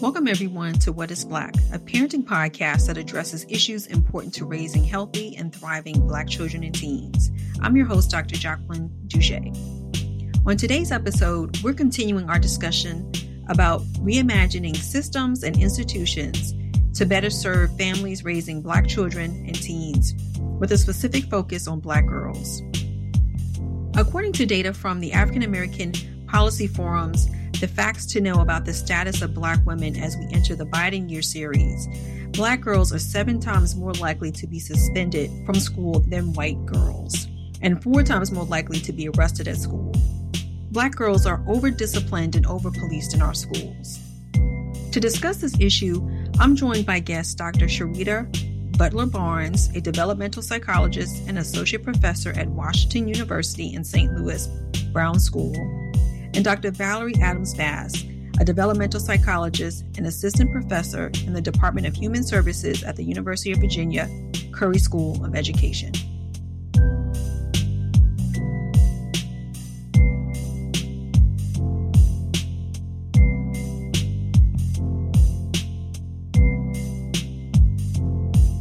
Welcome, everyone, to What is Black, a parenting podcast that addresses issues important to raising healthy and thriving Black children and teens. I'm your host, Dr. Jacqueline Dougé. On today's episode, we're continuing our discussion about reimagining systems and institutions to better serve families raising Black children and teens, with a specific focus on Black girls. According to data from the African American Policy Forum's the facts to know about the status of Black women as we enter the Biden year series. Black girls are seven times more likely to be suspended from school than white girls, and four times more likely to be arrested at school. Black girls are over disciplined and over policed in our schools. To discuss this issue, I'm joined by guest Dr. Sheretta Butler Barnes, a developmental psychologist and associate professor at Washington University in St. Louis Brown School, and Dr. Valerie Adams Bass, a developmental psychologist and assistant professor in the Department of Human Services at the University of Virginia Curry School of Education.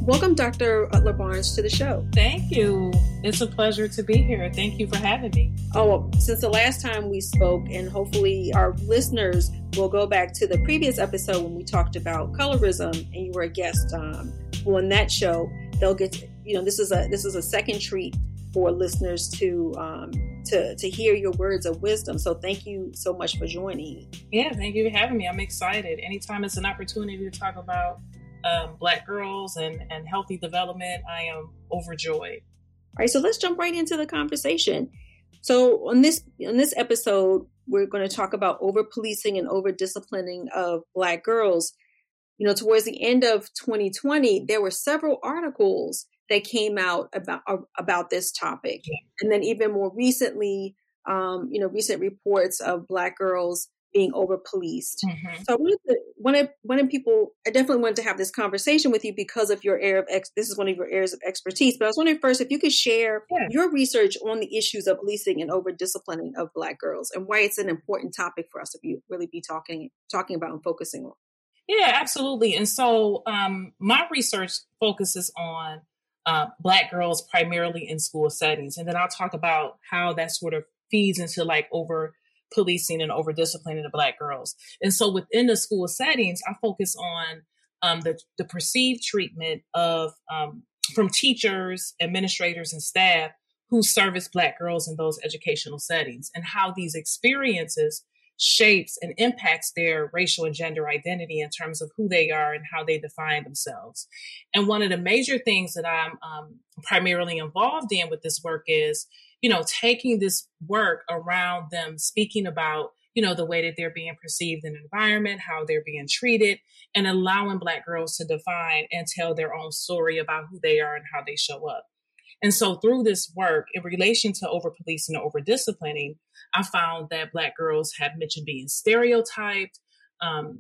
Welcome, Dr. Butler Barnes, to the show. Thank you. It's a pleasure to be here. Thank you for having me. Oh, well, since the last time we spoke, and hopefully our listeners will go back to the previous episode when we talked about colorism, and you were a guest um, on that show. They'll get, to, you know, this is a this is a second treat for listeners to um, to to hear your words of wisdom. So thank you so much for joining. Yeah, thank you for having me. I'm excited. Anytime it's an opportunity to talk about um, Black girls and, and healthy development, I am overjoyed. All right, so let's jump right into the conversation. So on this on this episode, we're going to talk about over policing and over disciplining of Black girls. You know, towards the end of 2020, there were several articles that came out about about this topic, yeah. and then even more recently, um, you know, recent reports of Black girls being over policed. Mm-hmm. So I wanted to, wanted, wanted people, I definitely wanted to have this conversation with you because of your area of, ex, this is one of your areas of expertise. But I was wondering first if you could share yeah. your research on the issues of policing and over disciplining of Black girls and why it's an important topic for us to be really be talking, talking about and focusing on. Yeah, absolutely. And so um, my research focuses on uh, Black girls primarily in school settings. And then I'll talk about how that sort of feeds into like over policing and over disciplining the black girls. And so within the school settings, I focus on um, the, the perceived treatment of um, from teachers, administrators, and staff who service black girls in those educational settings and how these experiences shapes and impacts their racial and gender identity in terms of who they are and how they define themselves. And one of the major things that I'm um, primarily involved in with this work is you know, taking this work around them speaking about, you know, the way that they're being perceived in the environment, how they're being treated, and allowing Black girls to define and tell their own story about who they are and how they show up. And so through this work, in relation to over policing and over disciplining, I found that Black girls have mentioned being stereotyped, um,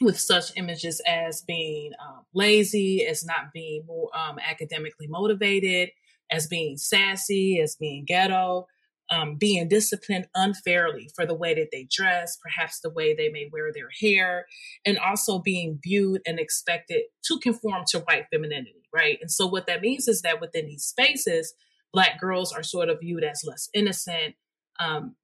with such images as being uh, lazy, as not being more um, academically motivated, as being sassy, as being ghetto, um, being disciplined unfairly for the way that they dress, perhaps the way they may wear their hair, and also being viewed and expected to conform to white femininity, right? And so what that means is that within these spaces, Black girls are sort of viewed as less innocent, um,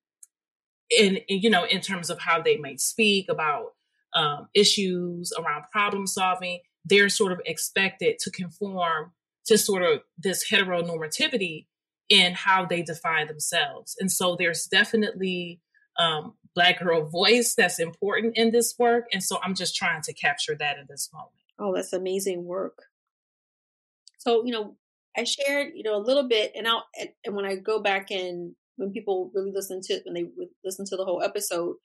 in, in you know, in terms of how they may speak about um, issues around problem solving. They're sort of expected to conform to sort of this heteronormativity in how they define themselves. And so there's definitely um, Black girl voice that's important in this work. And so I'm just trying to capture that in this moment. Oh, that's amazing work. So, you know, I shared, you know, a little bit, and I'll, and when I go back and when people really listen to, it, when they listen to the whole episode,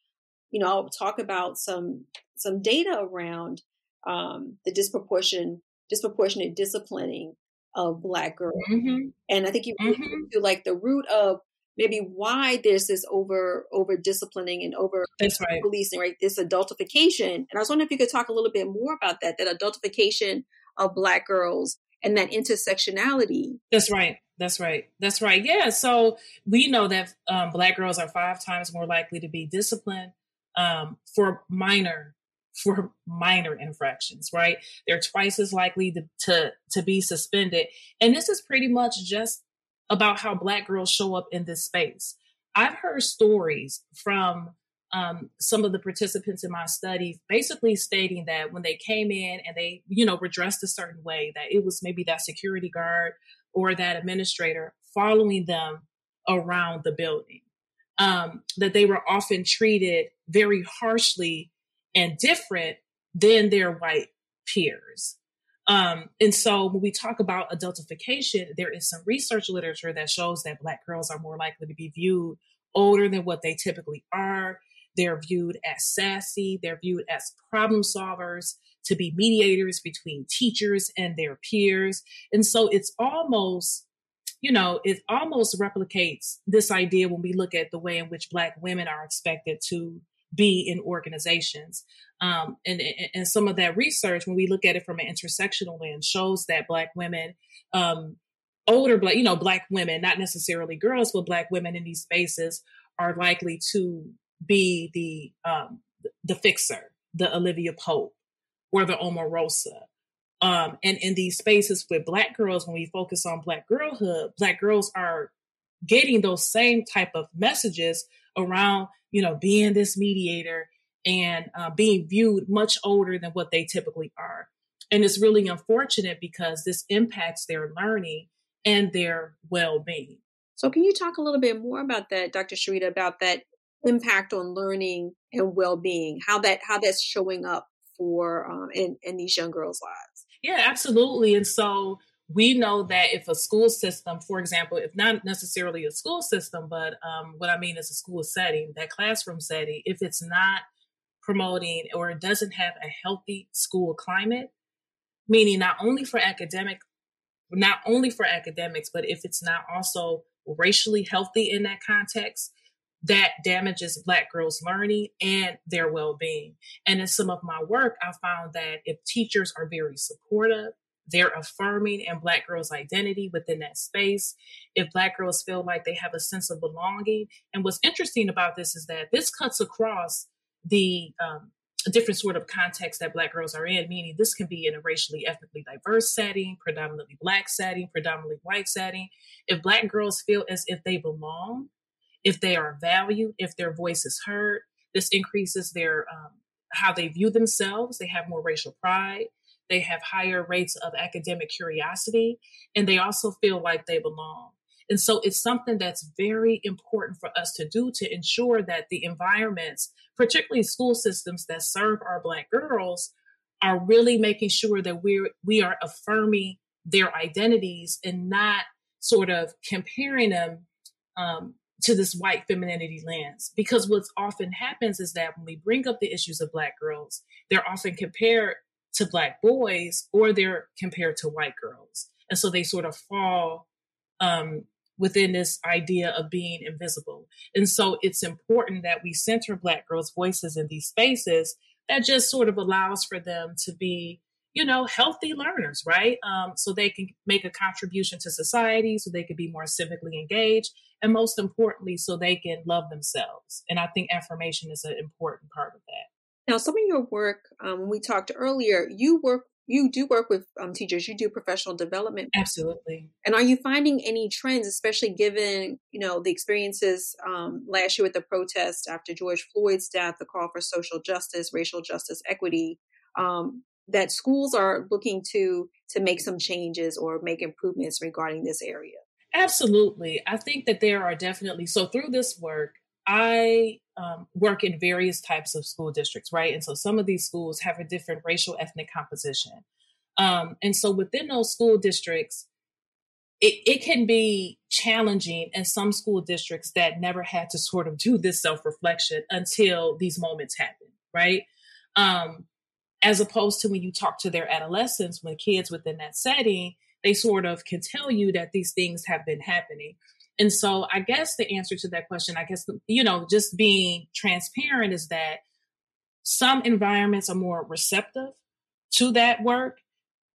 you know, I'll talk about some, some data around um, the disproportion, disproportionate disciplining of black girls. Mm-hmm. And I think you mm-hmm. to like the root of maybe why there's this over over disciplining and over That's right. policing, right? This adultification. And I was wondering if you could talk a little bit more about that, that adultification of black girls and that intersectionality. That's right. That's right. That's right. Yeah. So we know that um, black girls are five times more likely to be disciplined um, for minor for minor infractions, right? They're twice as likely to, to, to be suspended. And this is pretty much just about how Black girls show up in this space. I've heard stories from um, some of the participants in my study basically stating that when they came in and they, you know, were dressed a certain way, that it was maybe that security guard or that administrator following them around the building. Um, that they were often treated very harshly and different than their white peers. Um, and so when we talk about adultification, there is some research literature that shows that Black girls are more likely to be viewed older than what they typically are. They're viewed as sassy, they're viewed as problem solvers, to be mediators between teachers and their peers. And so it's almost you know, it almost replicates this idea when we look at the way in which Black women are expected to be in organizations. Um, and, and some of that research, when we look at it from an intersectional lens, shows that Black women, um, older Black, you know, Black women, not necessarily girls, but Black women in these spaces are likely to be the um, the fixer, the Olivia Pope, or the Omarosa. Um, and in these spaces with Black girls, when we focus on Black girlhood, Black girls are getting those same type of messages around you know, being this mediator and uh, being viewed much older than what they typically are. And it's really unfortunate because this impacts their learning and their well being. So, can you talk a little bit more about that, Dr. Sheretta, about that impact on learning and well being, how that how that's showing up for um, in in these young girls' lives? Yeah, absolutely. And so we know that if a school system, for example, if not necessarily a school system, but um, what I mean is a school setting, that classroom setting, if it's not promoting or it doesn't have a healthy school climate, meaning not only for academic, not only for academics, but if it's not also racially healthy in that context, that damages Black girls' learning and their well being. And in some of my work, I found that if teachers are very supportive, they're affirming and Black girls' identity within that space. If Black girls feel like they have a sense of belonging. And what's interesting about this is that this cuts across the um, different sort of context that Black girls are in, meaning this can be in a racially, ethnically diverse setting, predominantly Black setting, predominantly white setting. If Black girls feel as if they belong, if they are valued, if their voice is heard, this increases their um, how they view themselves. They have more racial pride they have higher rates of academic curiosity, and they also feel like they belong. And so it's something that's very important for us to do to ensure that the environments, particularly school systems that serve our Black girls, are really making sure that we're we are affirming their identities and not sort of comparing them um, to this white femininity lens. Because what often happens is that when we bring up the issues of Black girls, they're often compared to black boys or they're compared to white girls. And so they sort of fall um, within this idea of being invisible. And so it's important that we center black girls' voices in these spaces that just sort of allows for them to be, you know, healthy learners, right? Um, so they can make a contribution to society, so they can be more civically engaged, and most importantly, so they can love themselves. And I think affirmation is an important part of that. Now, some of your work, um, when we talked earlier, you work, you do work with um, teachers. You do professional development. Absolutely. And are you finding any trends, especially given you know the experiences um, last year with the protest after George Floyd's death, the call for social justice, racial justice, equity, um, that schools are looking to to make some changes or make improvements regarding this area? Absolutely. I think that there are definitely so through this work, I um, work in various types of school districts, right? And so some of these schools have a different racial ethnic composition. Um, and so within those school districts, it, it can be challenging in some school districts that never had to sort of do this self reflection until these moments happen, right? Um, as opposed to when you talk to their adolescents, when kids within that setting, they sort of can tell you that these things have been happening. And so I guess the answer to that question, I guess, you know, just being transparent is that some environments are more receptive to that work,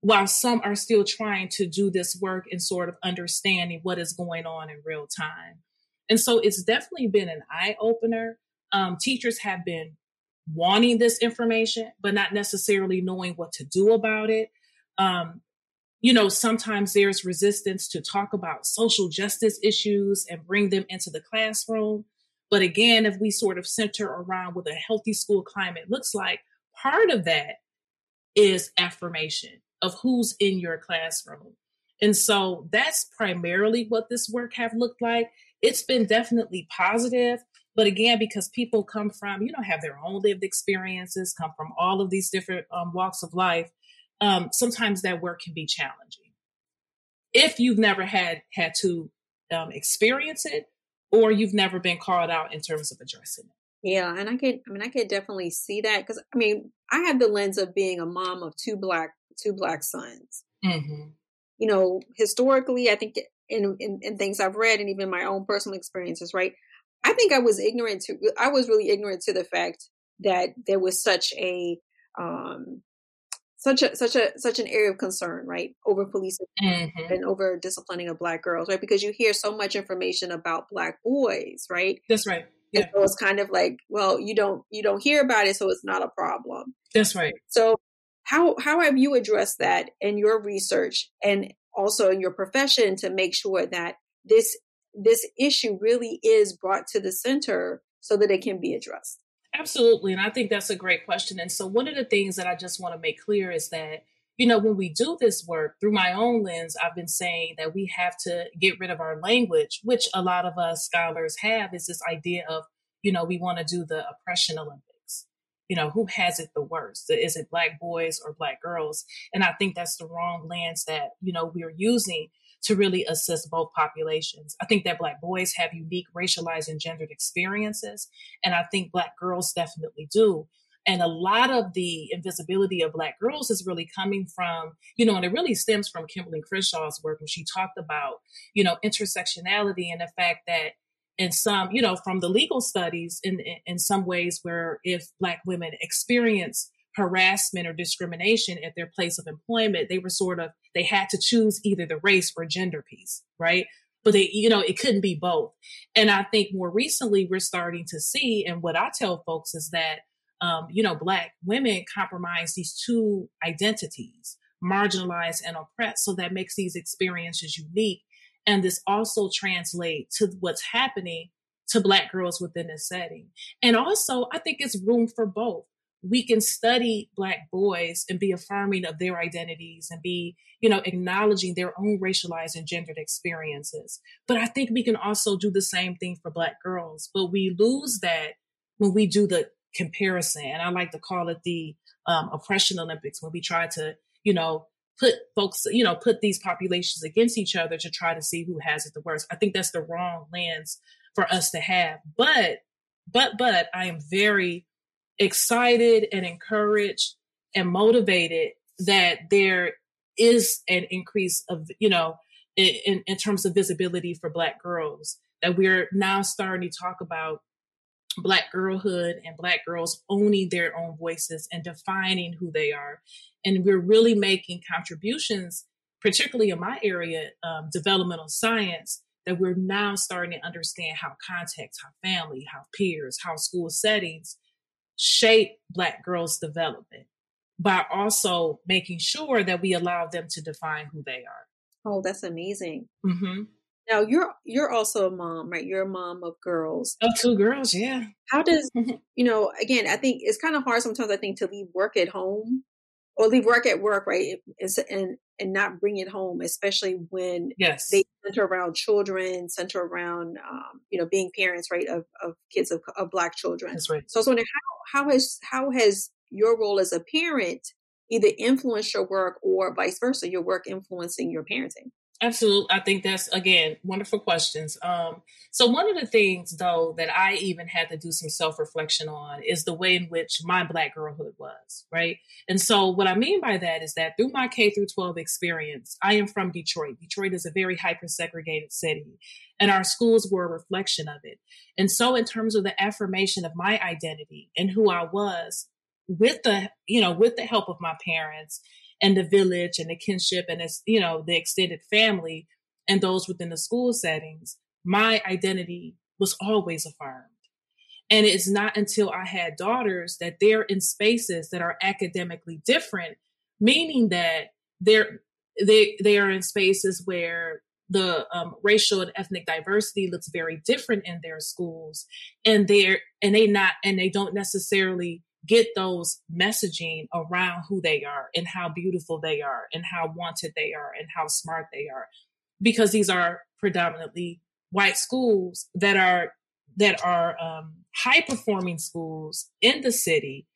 while some are still trying to do this work and sort of understanding what is going on in real time. And so it's definitely been an eye opener. Um, teachers have been wanting this information, but not necessarily knowing what to do about it. Um, you know, sometimes there's resistance to talk about social justice issues and bring them into the classroom. But again, if we sort of center around what a healthy school climate looks like, part of that is affirmation of who's in your classroom. And so that's primarily what this work have looked like. It's been definitely positive, but again, because people come from, you know, have their own lived experiences, come from all of these different um, walks of life, um, sometimes that work can be challenging. If you've never had had to um, experience it, or you've never been called out in terms of addressing it. Yeah, and I could, I mean, I could definitely see that because I mean, I have the lens of being a mom of two black, two black sons. Mm-hmm. You know, historically, I think in, in, in things I've read and even my own personal experiences, right? I think I was ignorant to, I was really ignorant to the fact that there was such a um, such a such a such an area of concern, right, over policing mm-hmm. and over disciplining of black girls, right? Because you hear so much information about black boys, right? That's right. Yeah. And so it's kind of like, well, you don't you don't hear about it, so it's not a problem. That's right. So how how have you addressed that in your research and also in your profession to make sure that this this issue really is brought to the center so that it can be addressed? Absolutely. And I think that's a great question. And so, one of the things that I just want to make clear is that, you know, when we do this work through my own lens, I've been saying that we have to get rid of our language, which a lot of us scholars have, is this idea of, you know, we want to do the oppression Olympics. You know, who has it the worst? Is it black boys or black girls? And I think that's the wrong lens that, you know, we're using to really assist both populations. I think that Black boys have unique racialized and gendered experiences, and I think Black girls definitely do. And a lot of the invisibility of Black girls is really coming from, you know, and it really stems from Kimberlé Crenshaw's work when she talked about, you know, intersectionality and the fact that in some, you know, from the legal studies in, in some ways where if Black women experience harassment or discrimination at their place of employment, they were sort of, they had to choose either the race or gender piece, right? But they, you know, it couldn't be both. And I think more recently we're starting to see, and what I tell folks is that, um, you know, Black women compromise these two identities, marginalized and oppressed. So that makes these experiences unique. And this also translates to what's happening to Black girls within this setting. And also, I think it's room for both we can study black boys and be affirming of their identities and be you know acknowledging their own racialized and gendered experiences. But i think we can also do the same thing for black girls but we lose that when we do the comparison. And i like to call it the um, oppression olympics when we try to you know put folks you know put these populations against each other to try to see who has it the worst. I think that's the wrong lens for us to have. But but but i am very excited and encouraged and motivated that there is an increase of, you know, in, in terms of visibility for Black girls, that we're now starting to talk about Black girlhood and Black girls owning their own voices and defining who they are. And we're really making contributions, particularly in my area, um, developmental science, that we're now starting to understand how context, how family, how peers, how school settings shape Black girls' development by also making sure that we allow them to define who they are. Oh, that's amazing. Mm-hmm. Now you're you're also a mom, right? You're a mom of girls. Of two girls, yeah. How does you know? Again, I think it's kind of hard sometimes. I think to leave work at home or leave work at work, right? And and not bring it home, especially when yes. they center around children, center around um, you know being parents, right, of, of kids of, of black children. That's right. So I was wondering how how has how has your role as a parent either influenced your work or vice versa, your work influencing your parenting? Absolutely. I think that's again wonderful questions. Um, so one of the things though that I even had to do some self-reflection on is the way in which my black girlhood was, right? And so what I mean by that is that through my K through 12 experience, I am from Detroit. Detroit is a very hyper segregated city and our schools were a reflection of it. And so in terms of the affirmation of my identity and who I was with the, you know, with the help of my parents and the village and the kinship and it's, you know, the extended family and those within the school settings, my identity was always affirmed. And it's not until I had daughters that they're in spaces that are academically different, meaning that they're they they are in spaces where the um, racial and ethnic diversity looks very different in their schools, and they're and they not and they don't necessarily get those messaging around who they are and how beautiful they are and how wanted they are and how smart they are. Because these are predominantly white schools that are that are um, high performing schools in the city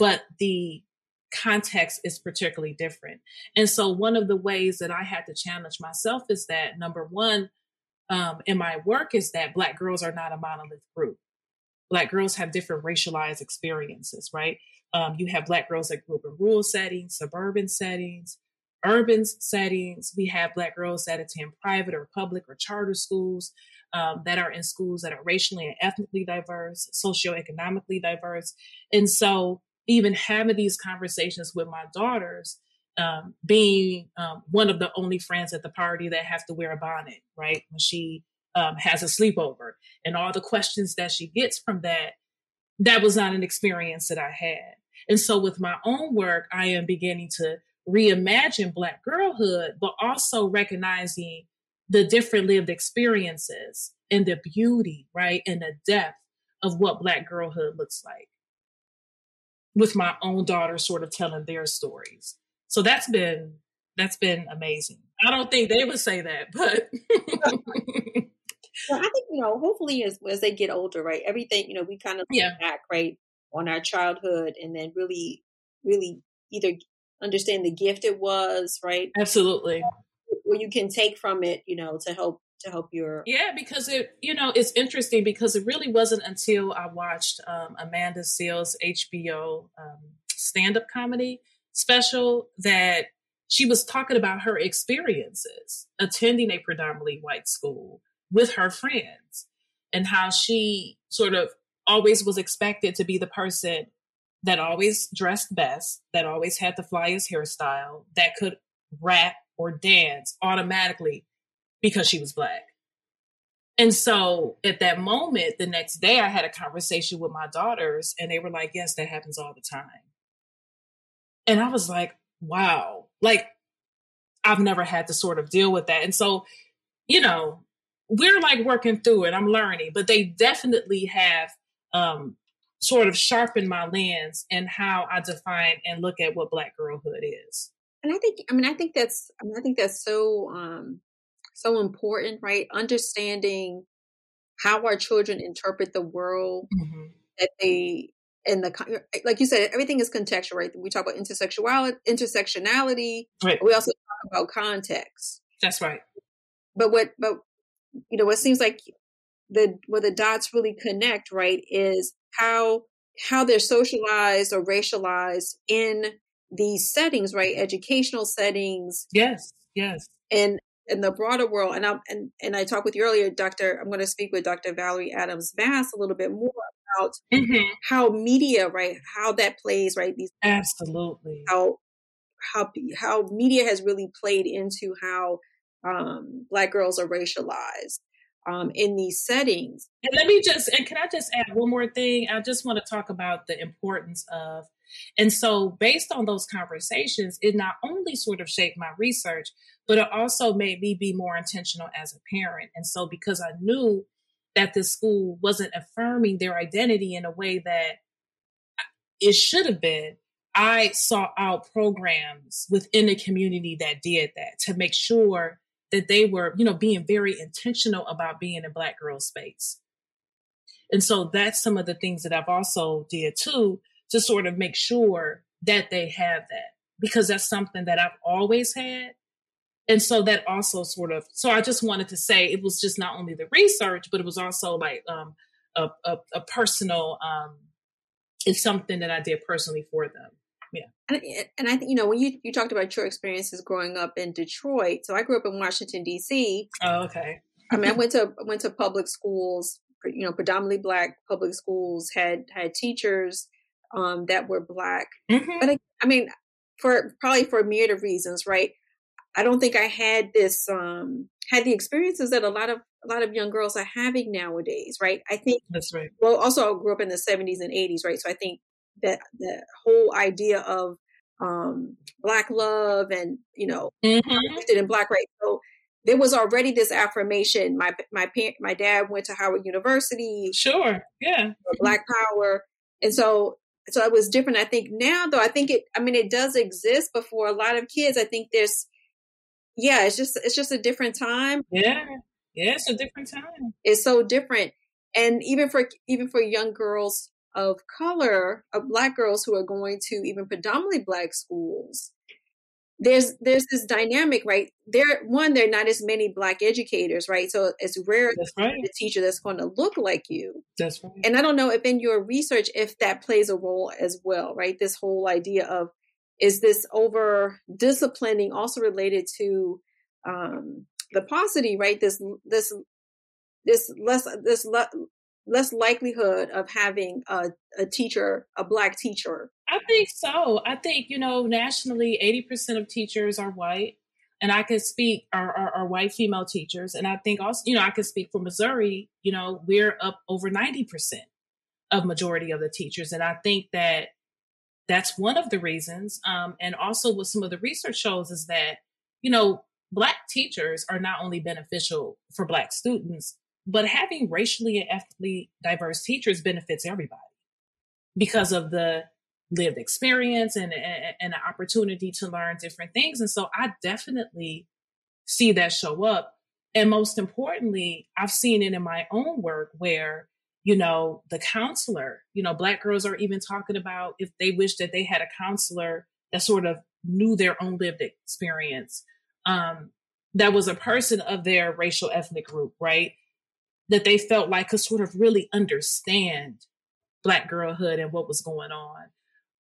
but the context is particularly different. And so one of the ways that i had to challenge myself is that number one um, in my work is that black girls are not a monolith group black girls have different racialized experiences, right? Um, you have black girls that grew up in rural settings, suburban settings, urban settings. We have black girls that attend private or public or charter schools um, that are in schools that are racially and ethnically diverse, socioeconomically diverse. And so even having these conversations with my daughters, um, being um, one of the only friends at the party that have to wear a bonnet, right? When she um, has a sleepover and all the questions that she gets from that, that was not an experience that I had. And so with my own work, I am beginning to reimagine Black girlhood, but also recognizing the different lived experiences and the beauty, right, and the depth of what Black girlhood looks like. With my own daughter sort of telling their stories. So that's been that's been amazing. I don't think they would say that, but Well, I think you know, hopefully as as they get older, right? Everything you know, we kind of yeah. back right on our childhood, and then really, really either understand the gift it was, right? Absolutely. Or you can take from it, you know, to help to help your yeah because it you know it's interesting because it really wasn't until i watched um, amanda seales hbo um, stand-up comedy special that she was talking about her experiences attending a predominantly white school with her friends and how she sort of always was expected to be the person that always dressed best, that always had the flyest hairstyle, that could rap or dance automatically because she was black. And so at that moment, the next day, I had a conversation with my daughters, and they were like, Yes, that happens all the time. And I was like, Wow, like I've never had to sort of deal with that. And so, you know, we're like working through it. I'm learning, but they definitely have um, sort of sharpened my lens and how I define and look at what Black girlhood is. And I think, I mean, I think that's, I mean, I think that's so, um, so important, right? Understanding how our children interpret the world mm-hmm. that they and the like you said everything is contextual right we talk about intersexuality intersectionality right. we also talk about context that's right but what but you know, what seems like the where the dots really connect, right, is how how they're socialized or racialized in these settings, right? Educational settings. Yes, yes. And in the broader world, and I and and I talked with you earlier, Doctor. I'm going to speak with Dr. Valerie Adams Bass a little bit more about mm-hmm. how media, right, how that plays, right? These absolutely how how how media has really played into how um, Black girls are racialized um, in these settings. And let me just, and can I just add one more thing? I just want to talk about the importance of, and so based on those conversations, it not only sort of shaped my research, but it also made me be more intentional as a parent. And so because I knew that the school wasn't affirming their identity in a way that it should have been, I sought out programs within the community that did that to make sure that they were, you know, being very intentional about being in black girl space. And so that's some of the things that I've also did too, to sort of make sure that they have that because that's something that I've always had. And so that also sort of, so I just wanted to say it was just not only the research, but it was also like um, a, a, a personal, um, it's something that I did personally for them yeah. And, and I think, you know, when you, you talked about your experiences growing up in Detroit, so I grew up in Washington, D.C. Oh, okay. I mean, I went to, went to public schools, you know, predominantly black public schools had, had teachers um, that were black. Mm-hmm. But I, I mean, for probably for a myriad of reasons, right? I don't think I had this um had the experiences that a lot of a lot of young girls are having nowadays, right? I think that's right. Well, also I grew up in the 70s and 80s, right? So I think that the whole idea of um black love and you know mm-hmm. in black right so there was already this affirmation my my parent my dad went to howard university sure yeah black power and so so it was different i think now though i think it i mean it does exist but for a lot of kids i think there's yeah, it's just it's just a different time. Yeah, yeah, it's a different time. It's so different, and even for even for young girls of color, of black girls who are going to even predominantly black schools, there's there's this dynamic, right? There, one, there are not as many black educators, right? So it's rare that's right. a teacher that's going to look like you. That's right. And I don't know if in your research if that plays a role as well, right? This whole idea of is this over disciplining also related to um, the paucity, right? This this this less this le- less likelihood of having a, a teacher, a black teacher. I think so. I think you know nationally, eighty percent of teachers are white, and I can speak are, are, are white female teachers, and I think also you know I can speak for Missouri. You know, we're up over ninety percent of majority of the teachers, and I think that that's one of the reasons. Um, and also, what some of the research shows is that, you know, Black teachers are not only beneficial for Black students, but having racially and ethnically diverse teachers benefits everybody because of the lived experience and, and, and the opportunity to learn different things. And so I definitely see that show up. And most importantly, I've seen it in my own work where you know, the counselor, you know, black girls are even talking about if they wish that they had a counselor that sort of knew their own lived experience. Um, that was a person of their racial ethnic group, right? That they felt like could sort of really understand black girlhood and what was going on.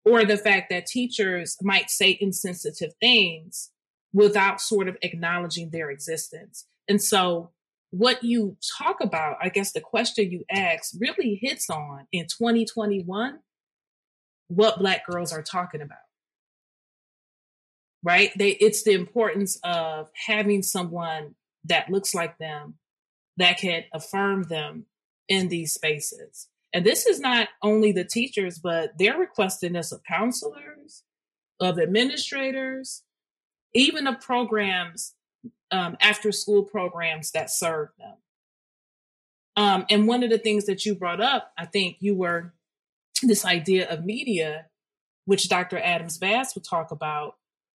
Or the fact that teachers might say insensitive things without sort of acknowledging their existence. And so what you talk about, I guess the question you ask really hits on in 2021 what black girls are talking about. Right? They it's the importance of having someone that looks like them that can affirm them in these spaces. And this is not only the teachers, but they're requesting this of counselors, of administrators, even of programs um, after school programs that serve them. Um, and one of the things that you brought up, I think you were this idea of media, which Dr. Adams Bass would talk about.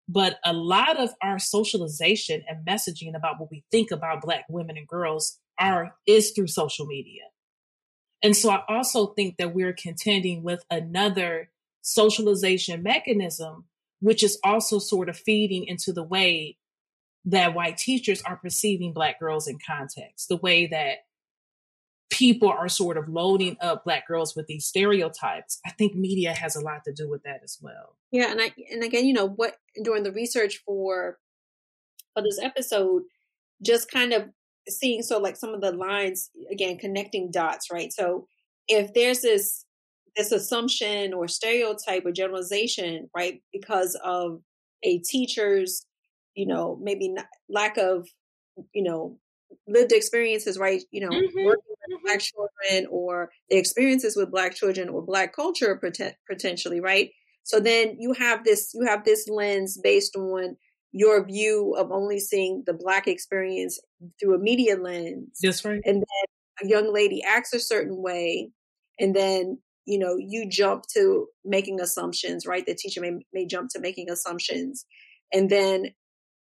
But a lot of our socialization and messaging about what we think about Black women and girls are is through social media. And so I also think that we're contending with another socialization mechanism, which is also sort of feeding into the way that white teachers are perceiving black girls in context, the way that people are sort of loading up black girls with these stereotypes. I think media has a lot to do with that as well. Yeah, and I and again, you know, what during the research for for this episode, just kind of seeing so like some of the lines again connecting dots, right? So if there's this this assumption or stereotype or generalization, right, because of a teacher's you know, maybe not, lack of, you know, lived experiences, right? You know, mm-hmm. working with mm-hmm. Black children or the experiences with Black children or Black culture potentially, right? So then you have this, you have this lens based on your view of only seeing the Black experience through a media lens. That's right. And then a young lady acts a certain way, and then you know you jump to making assumptions, right? The teacher may may jump to making assumptions, and then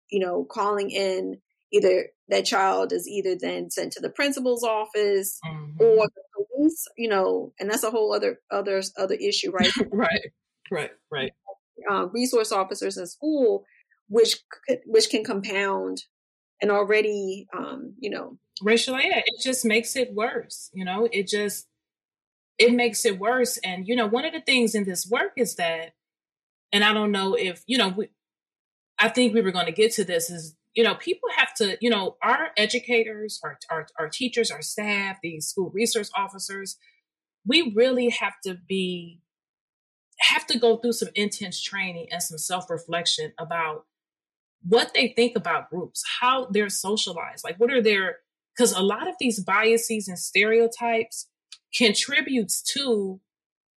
you know, calling in either that child is either then sent to the principal's office mm-hmm. or the police, you know, and that's a whole other other other issue, right? right, right, right. Uh, resource officers in school, which which can compound an already, um, you know, racial. Yeah, it just makes it worse. You know, it just it makes it worse. And you know, one of the things in this work is that, and I don't know if you know, we, I think we were going to get to this is, you know, people have to, you know, our educators, our, our, our teachers, our staff, these school resource officers, we really have to be, have to go through some intense training and some self reflection about what they think about groups, how they're socialized, like what are their, because a lot of these biases and stereotypes contributes to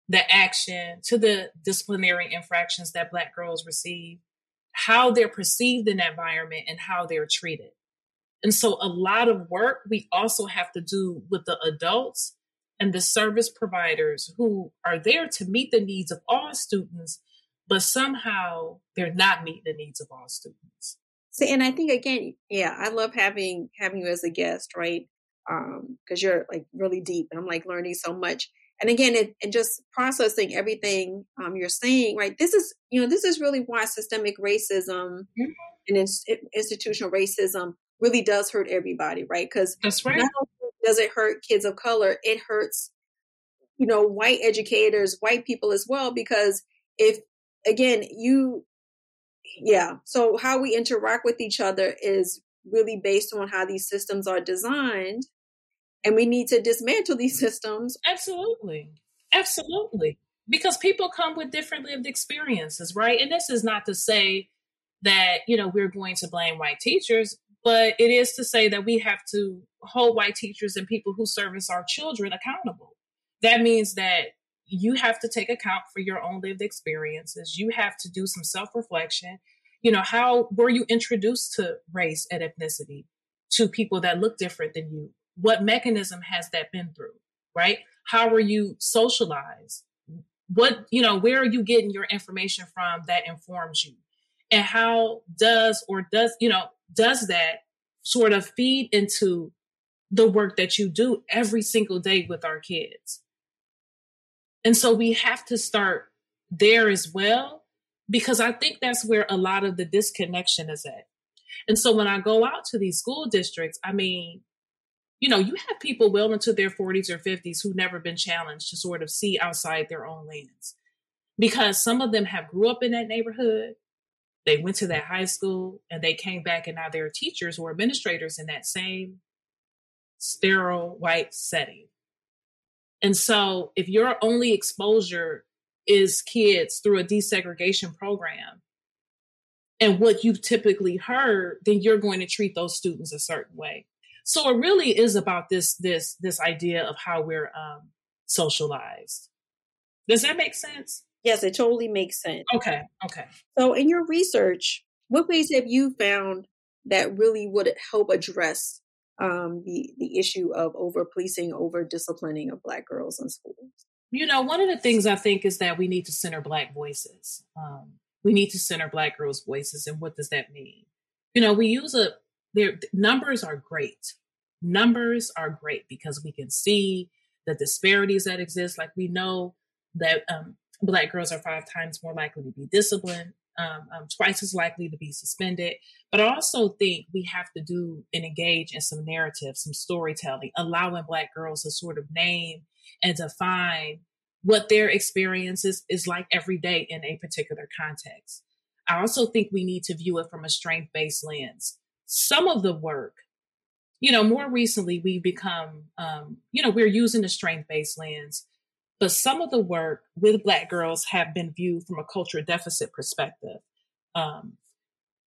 the action, to the disciplinary infractions that Black girls receive, how they're perceived in that environment, and how they're treated. And so, a lot of work we also have to do with the adults and the service providers who are there to meet the needs of all students, but somehow they're not meeting the needs of all students. See, and I think again, yeah, I love having having you as a guest, right? Um, because you're like really deep, and I'm like learning so much. And again, it, and just processing everything um, you're saying, right? This is, you know, this is really why systemic racism mm-hmm. and in, institutional racism really does hurt everybody, right? Because that's right. Not only does it hurt kids of color, it hurts, you know, white educators, white people as well. Because if again, you, yeah, so how we interact with each other is really based on how these systems are designed, and we need to dismantle these systems. Absolutely, absolutely, because people come with different lived experiences, right? And this is not to say that you know we're going to blame white teachers but it is to say that we have to hold white teachers and people who service our children accountable. That means that you have to take account for your own lived experiences. You have to do some self reflection. You know, how were you introduced to race and ethnicity to people that look different than you? What mechanism has that been through, right? How were you socialized? What, you know, where are you getting your information from that informs you? And how does or does, you know, does that sort of feed into the work that you do every single day with our kids. And so we have to start there as well, because I think that's where a lot of the disconnection is at. And so when I go out to these school districts, I mean, you know, you have people well into their 40s or 50s who've never been challenged to sort of see outside their own lens because some of them have grew up in that neighborhood they went to that high school and they came back and now they're teachers or administrators in that same sterile white setting. And so if your only exposure is kids through a desegregation program and what you've typically heard, then you're going to treat those students a certain way. So it really is about this this this idea of how we're um, socialized. Does that make sense? Yes, it totally makes sense. Okay, okay. So, in your research, what ways have you found that really would help address um, the the issue of over policing, over disciplining of Black girls in schools? You know, one of the things I think is that we need to center Black voices. Um, we need to center Black girls' voices, and what does that mean? You know, we use a their numbers are great. Numbers are great because we can see the disparities that exist. Like we know that um, Black girls are five times more likely to be disciplined, um, um, twice as likely to be suspended. But I also think we have to do and engage in some narrative, some storytelling, allowing Black girls to sort of name and define what their experiences is like every day in a particular context. I also think we need to view it from a strength based lens. Some of the work, you know, more recently we've become, um, you know, we're using the strength based lens but some of the work with Black girls have been viewed from a culture deficit perspective. Um,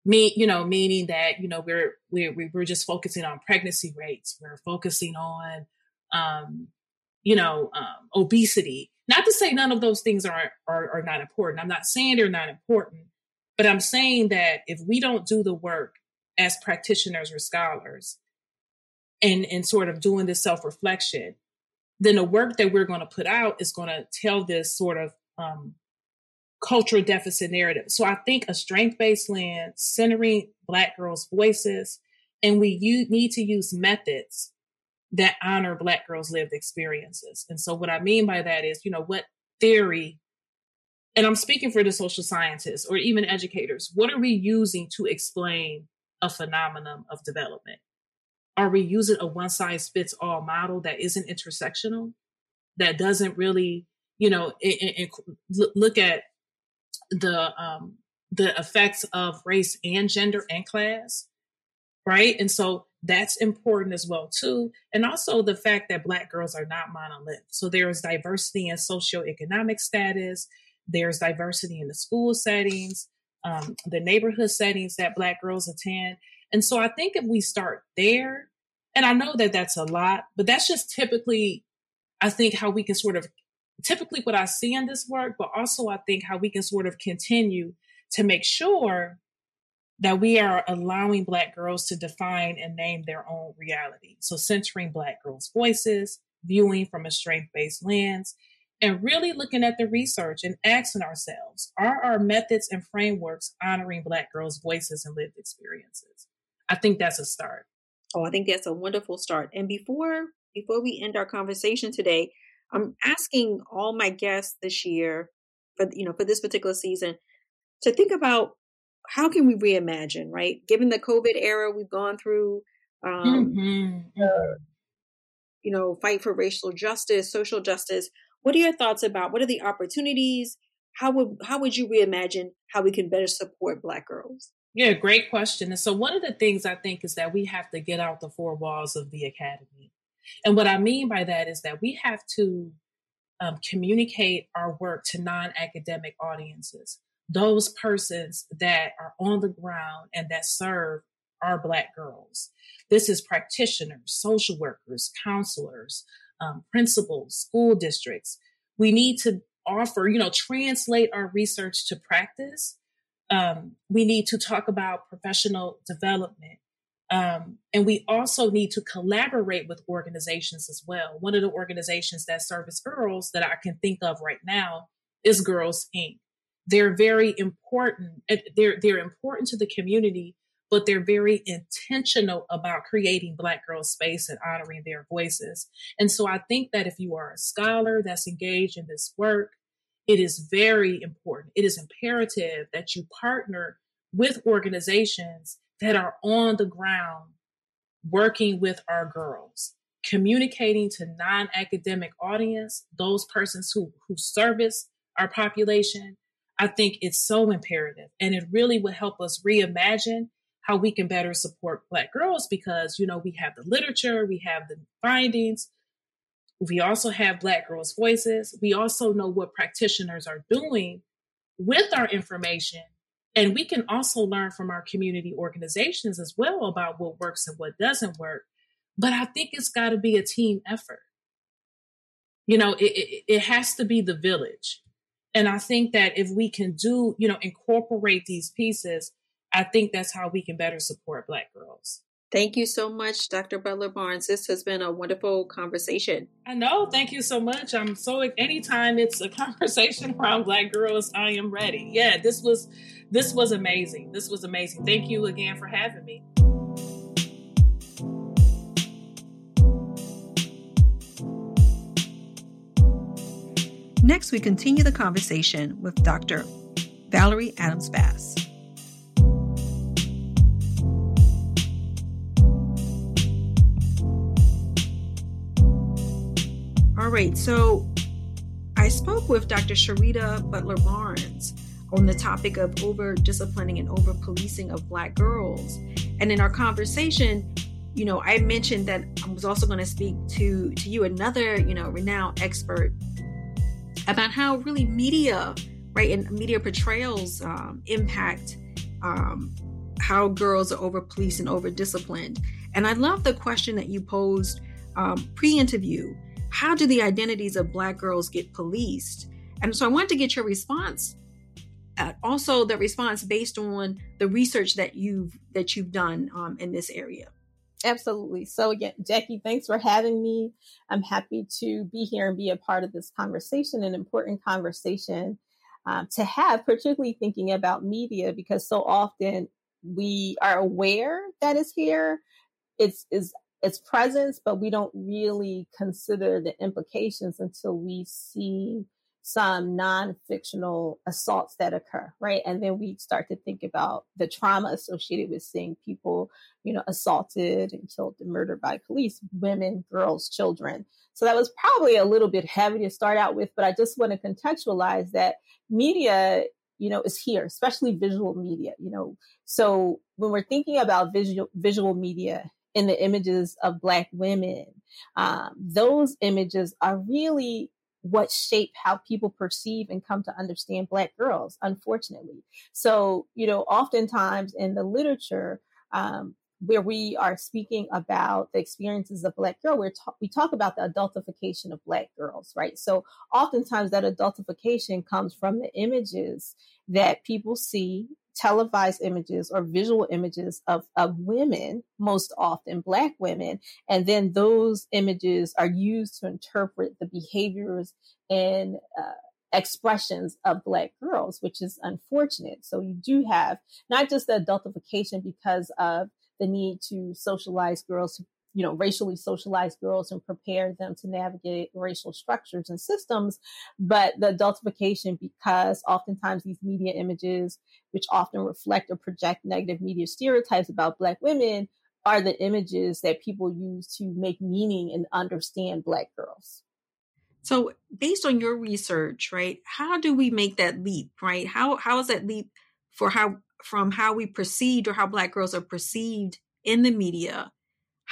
me, you know, meaning that you know we're we're we're just focusing on pregnancy rates. We're focusing on, um, you know, um, obesity. Not to say none of those things are, are are not important. I'm not saying they're not important, but I'm saying that if we don't do the work as practitioners or scholars, and and sort of doing this self reflection, then the work that we're going to put out is going to tell this sort of um, cultural deficit narrative. So I think a strength based lens, centering Black girls' voices, and we u- need to use methods that honor Black girls' lived experiences. And so what I mean by that is, you know, what theory, and I'm speaking for the social scientists or even educators, what are we using to explain a phenomenon of development? Are we using a one size fits all model that isn't intersectional that doesn't really you know it, it, look at the um the effects of race and gender and class right and so that's important as well too and also the fact that black girls are not monolith so there is diversity in socioeconomic status there's diversity in the school settings um, the neighborhood settings that Black girls attend. And so I think if we start there, and I know that that's a lot, but that's just typically, I think, how we can sort of typically what I see in this work, but also I think how we can sort of continue to make sure that we are allowing Black girls to define and name their own reality. So, centering Black girls' voices, viewing from a strength based lens, and really looking at the research and asking ourselves are our methods and frameworks honoring Black girls' voices and lived experiences? I think that's a start. Oh, I think that's a wonderful start. And before before we end our conversation today, I'm asking all my guests this year for you know for this particular season to think about how can we reimagine, right? Given the COVID era we've gone through, um, mm-hmm. uh, you know, fight for racial justice, social justice. What are your thoughts about what are the opportunities? How would how would you reimagine how we can better support Black girls? Yeah, great question. And so one of the things I think is that we have to get out the four walls of the academy. And what I mean by that is that we have to um, communicate our work to non-academic audiences those persons that are on the ground and that serve our Black girls. This is practitioners, social workers, counselors, um, principals, school districts. We need to offer, you know, translate our research to practice. Um, we need to talk about professional development. Um, and we also need to collaborate with organizations as well. One of the organizations that service girls that I can think of right now is Girls Inc they're very important. They're they're important to the community, but they're very intentional about creating Black girl space and honoring their voices. And so I think that if you are a scholar that's engaged in this work, it is very important. It is imperative that you partner with organizations that are on the ground working with our girls communicating to non-academic audience those persons who who service our population I think it's so imperative. And it really would help us reimagine how we can better support Black girls because, you know, we have the literature, we have the findings, we also have Black girls' voices. We also know what practitioners are doing with our information. And we can also learn from our community organizations as well about what works and what doesn't work. But I think it's got to be a team effort. You know, it, it, it has to be the village. And I think that if we can do, you know, incorporate these pieces, I think that's how we can better support Black girls. Thank you so much, Dr. Butler Barnes. This has been a wonderful conversation. I know. Thank you so much. I'm so anytime it's a conversation around Black girls, I am ready. Yeah, this was this was amazing. This was amazing. Thank you again for having me. Next, we continue the conversation with Dr. Valerie Adams Bass. Right, so I spoke with Dr. Sheretta Butler Barnes on the topic of over disciplining and over policing of Black girls. And in our conversation, you know, I mentioned that I was also going to speak to to you, another, you know, renowned expert about how really media, right, and media portrayals um, impact um, how girls are over policed and over disciplined. And I love the question that you posed um, pre interview How do the identities of Black girls get policed? And so I wanted to get your response. Uh, also, the response based on the research that you've that you've done um, in this area. Absolutely. So again, Jackie, thanks for having me. I'm happy to be here and be a part of this conversation, an important conversation um, to have, particularly thinking about media, because so often we are aware that it's here. It's is its presence, but we don't really consider the implications until we see some non-fictional assaults that occur, right? And then we start to think about the trauma associated with seeing people, you know, assaulted and killed and murdered by police, women, girls, children. So that was probably a little bit heavy to start out with, but I just want to contextualize that media, you know, is here, especially visual media, you know. So when we're thinking about visual visual media in the images of black women, um, those images are really what shape how people perceive and come to understand black girls unfortunately so you know oftentimes in the literature um, where we are speaking about the experiences of black girl, we're ta- we talk about the adultification of black girls, right? So oftentimes that adultification comes from the images that people see, televised images or visual images of, of women, most often black women. And then those images are used to interpret the behaviors and uh, expressions of black girls, which is unfortunate. So you do have not just the adultification because of the need to socialize girls, you know, racially socialize girls and prepare them to navigate racial structures and systems, but the adultification because oftentimes these media images, which often reflect or project negative media stereotypes about Black women, are the images that people use to make meaning and understand Black girls. So, based on your research, right, how do we make that leap, right? How how is that leap for how from how we perceived or how black girls are perceived in the media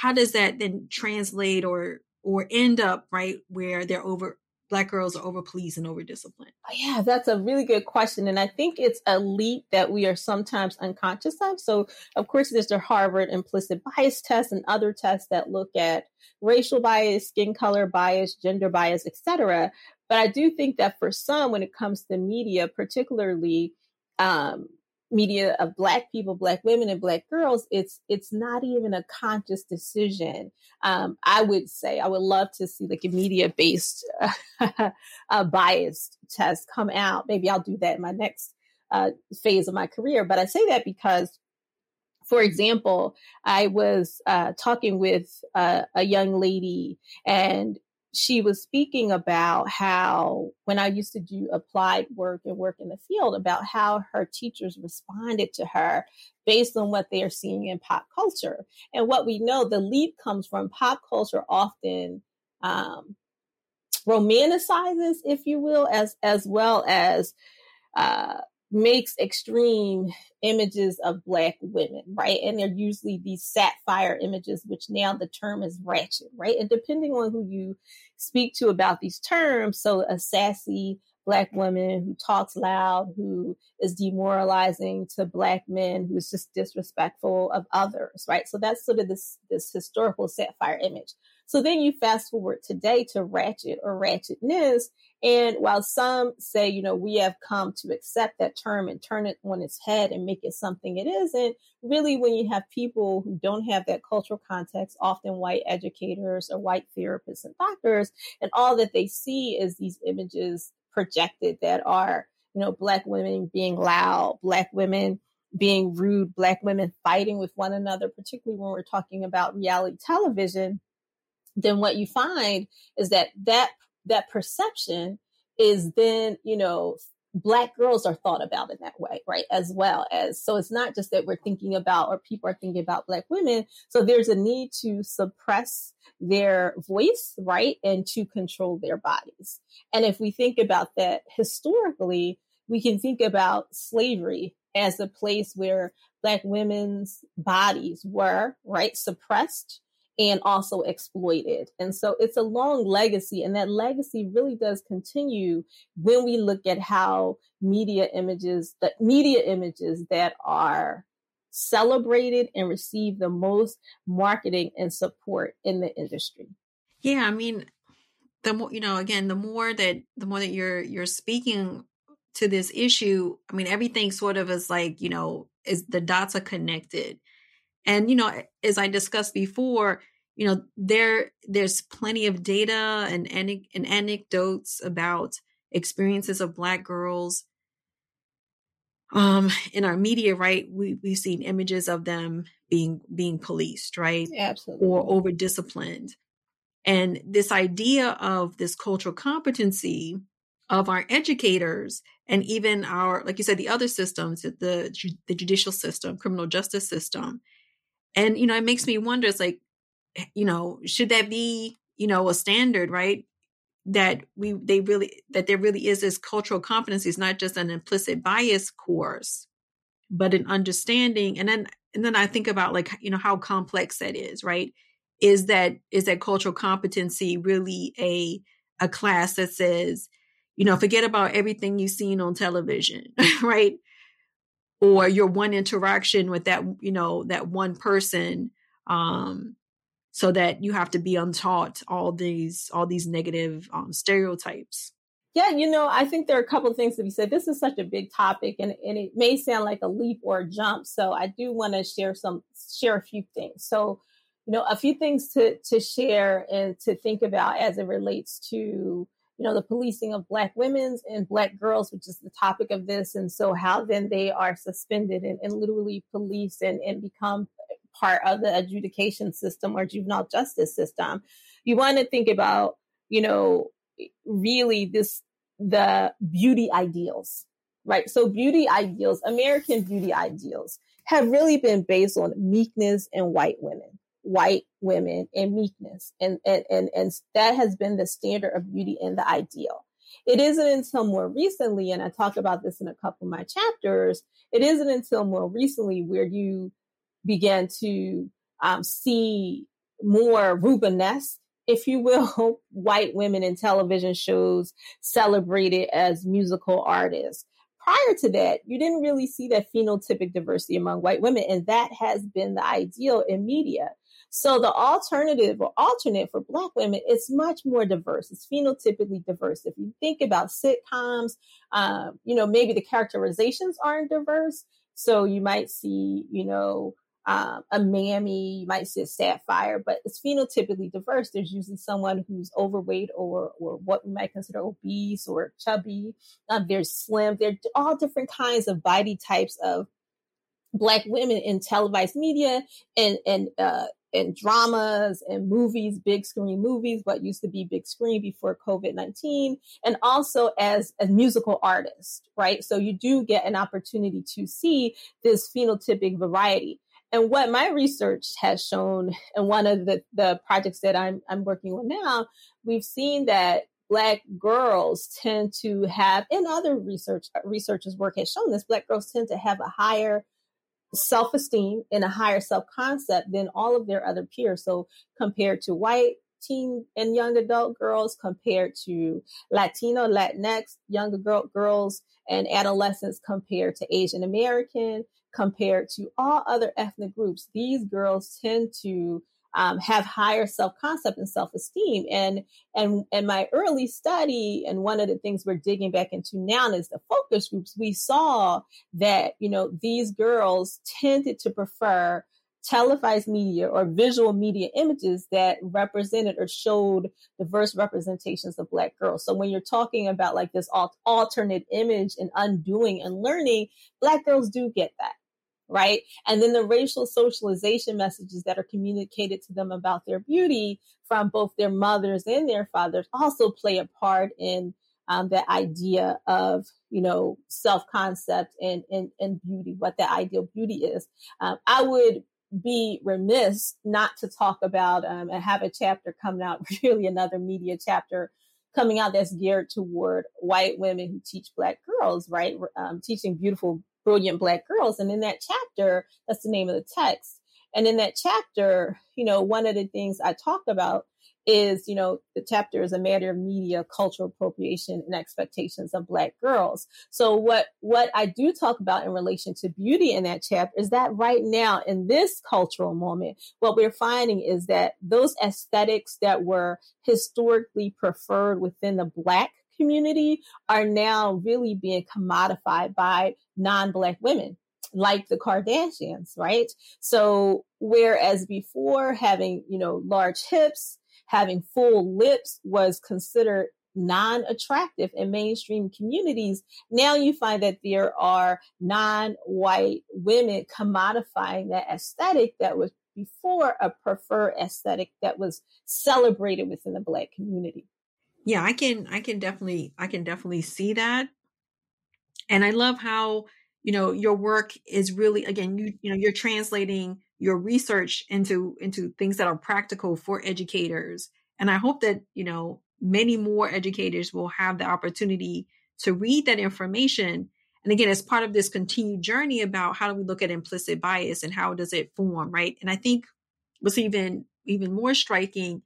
how does that then translate or or end up right where they're over black girls are over policed and over disciplined oh, yeah that's a really good question and i think it's a leap that we are sometimes unconscious of so of course there's the harvard implicit bias test and other tests that look at racial bias skin color bias gender bias etc but i do think that for some when it comes to media particularly um, media of black people black women and black girls it's it's not even a conscious decision. Um, i would say i would love to see like a media based uh, bias test come out. Maybe i'll do that in my next uh, phase of my career. But i say that because for example, I was uh, talking with uh, a young lady, and she was speaking about how when I used to do applied work and work in the field, about how her teachers responded to her based on what they are seeing in pop culture. And what we know, the leap comes from pop culture often um, romanticizes, if you will, as as well as uh, makes extreme images of black women, right? And they're usually these sapphire images, which now the term is ratchet, right? And depending on who you speak to about these terms, so a sassy black woman who talks loud, who is demoralizing to black men, who is just disrespectful of others, right? So that's sort of this this historical sapphire image. So then you fast forward today to ratchet or ratchetness. And while some say, you know, we have come to accept that term and turn it on its head and make it something it isn't, really, when you have people who don't have that cultural context, often white educators or white therapists and doctors, and all that they see is these images projected that are, you know, Black women being loud, Black women being rude, Black women fighting with one another, particularly when we're talking about reality television then what you find is that that that perception is then you know black girls are thought about in that way right as well as so it's not just that we're thinking about or people are thinking about black women so there's a need to suppress their voice right and to control their bodies. And if we think about that historically we can think about slavery as a place where black women's bodies were right suppressed and also exploited. And so it's a long legacy, and that legacy really does continue when we look at how media images, the media images that are celebrated and receive the most marketing and support in the industry. Yeah, I mean, the more you know, again, the more that the more that you're you're speaking to this issue, I mean, everything sort of is like, you know, is the dots are connected and you know, as I discussed before, you know, there there's plenty of data and and, anecdotes about experiences of black girls um in our media right? We, we've seen images of them being being policed right? Absolutely. Or over disciplined and this idea of this cultural competency of our educators and even our like you said the other systems the the judicial system criminal justice system and, you know, it makes me wonder, it's like, eh, you know, should that be, you know, a standard, right? That we, they really, that there really is this cultural competency. It's not just an implicit bias course, but an understanding. And then, and then I think about like, you know, how complex that is, right? Is that, is that cultural competency really a, a class that says, you know, forget about everything you've seen on television, right? Or your one interaction with that, you know, that one person, um, so that you have to be untaught all these all these negative um, stereotypes. Yeah, you know, I think there are a couple of things to be said. This is such a big topic and, and it may sound like a leap or a jump. So I do want to share some share a few things. So, you know, a few things to to share and to think about as it relates to, you know, the policing of black women's and black girls, which is the topic of this. And so how then they are suspended and, and literally policed and, and become part of the adjudication system or juvenile justice system. You want to think about, you know, really this the beauty ideals, right? So beauty ideals, American beauty ideals have really been based on meekness and white women, white women and meekness. And, and, and, and that has been the standard of beauty and the ideal. It isn't until more recently, and I talk about this in a couple of my chapters, it isn't until more recently where you began to um, see more Rubenesque if you will, white women in television shows celebrated as musical artists. Prior to that, you didn't really see that phenotypic diversity among white women, and that has been the ideal in media. So the alternative or alternate for Black women is much more diverse. It's phenotypically diverse. If you think about sitcoms, um, you know, maybe the characterizations aren't diverse. So you might see, you know, um, a mammy, you might see a sapphire, but it's phenotypically diverse. There's usually someone who's overweight or, or what we might consider obese or chubby. Um, there's slim. They're all different kinds of body types of black women in televised media and and uh, and dramas and movies, big screen movies, what used to be big screen before COVID 19, and also as a musical artist, right? So you do get an opportunity to see this phenotypic variety. And what my research has shown, and one of the, the projects that I'm, I'm working on now, we've seen that black girls tend to have, and other research researchers' work has shown this, black girls tend to have a higher self-esteem and a higher self-concept than all of their other peers. So compared to white teen and young adult girls, compared to Latino, Latinx younger girl, girls and adolescents, compared to Asian American, compared to all other ethnic groups, these girls tend to um, have higher self-concept and self-esteem. And and and my early study, and one of the things we're digging back into now is the focus groups. We saw that you know these girls tended to prefer televised media or visual media images that represented or showed diverse representations of black girls. So when you're talking about like this alternate image and undoing and learning, black girls do get that right? And then the racial socialization messages that are communicated to them about their beauty from both their mothers and their fathers also play a part in um, the idea of you know self concept and, and and beauty, what the ideal beauty is. Um, I would be remiss not to talk about um, and have a chapter coming out, really another media chapter coming out that's geared toward white women who teach black girls, right? Um, teaching beautiful brilliant black girls. And in that chapter, that's the name of the text. And in that chapter, you know, one of the things I talk about is, you know, the chapter is a matter of media, cultural appropriation, and expectations of black girls. So what what I do talk about in relation to beauty in that chapter is that right now in this cultural moment, what we're finding is that those aesthetics that were historically preferred within the black community are now really being commodified by non-black women like the Kardashians, right? So whereas before having, you know, large hips, having full lips was considered non-attractive in mainstream communities, now you find that there are non-white women commodifying that aesthetic that was before a preferred aesthetic that was celebrated within the black community yeah i can i can definitely i can definitely see that. And i love how you know your work is really again you you know you're translating your research into into things that are practical for educators. And i hope that you know many more educators will have the opportunity to read that information. And again as part of this continued journey about how do we look at implicit bias and how does it form right? And i think what's even even more striking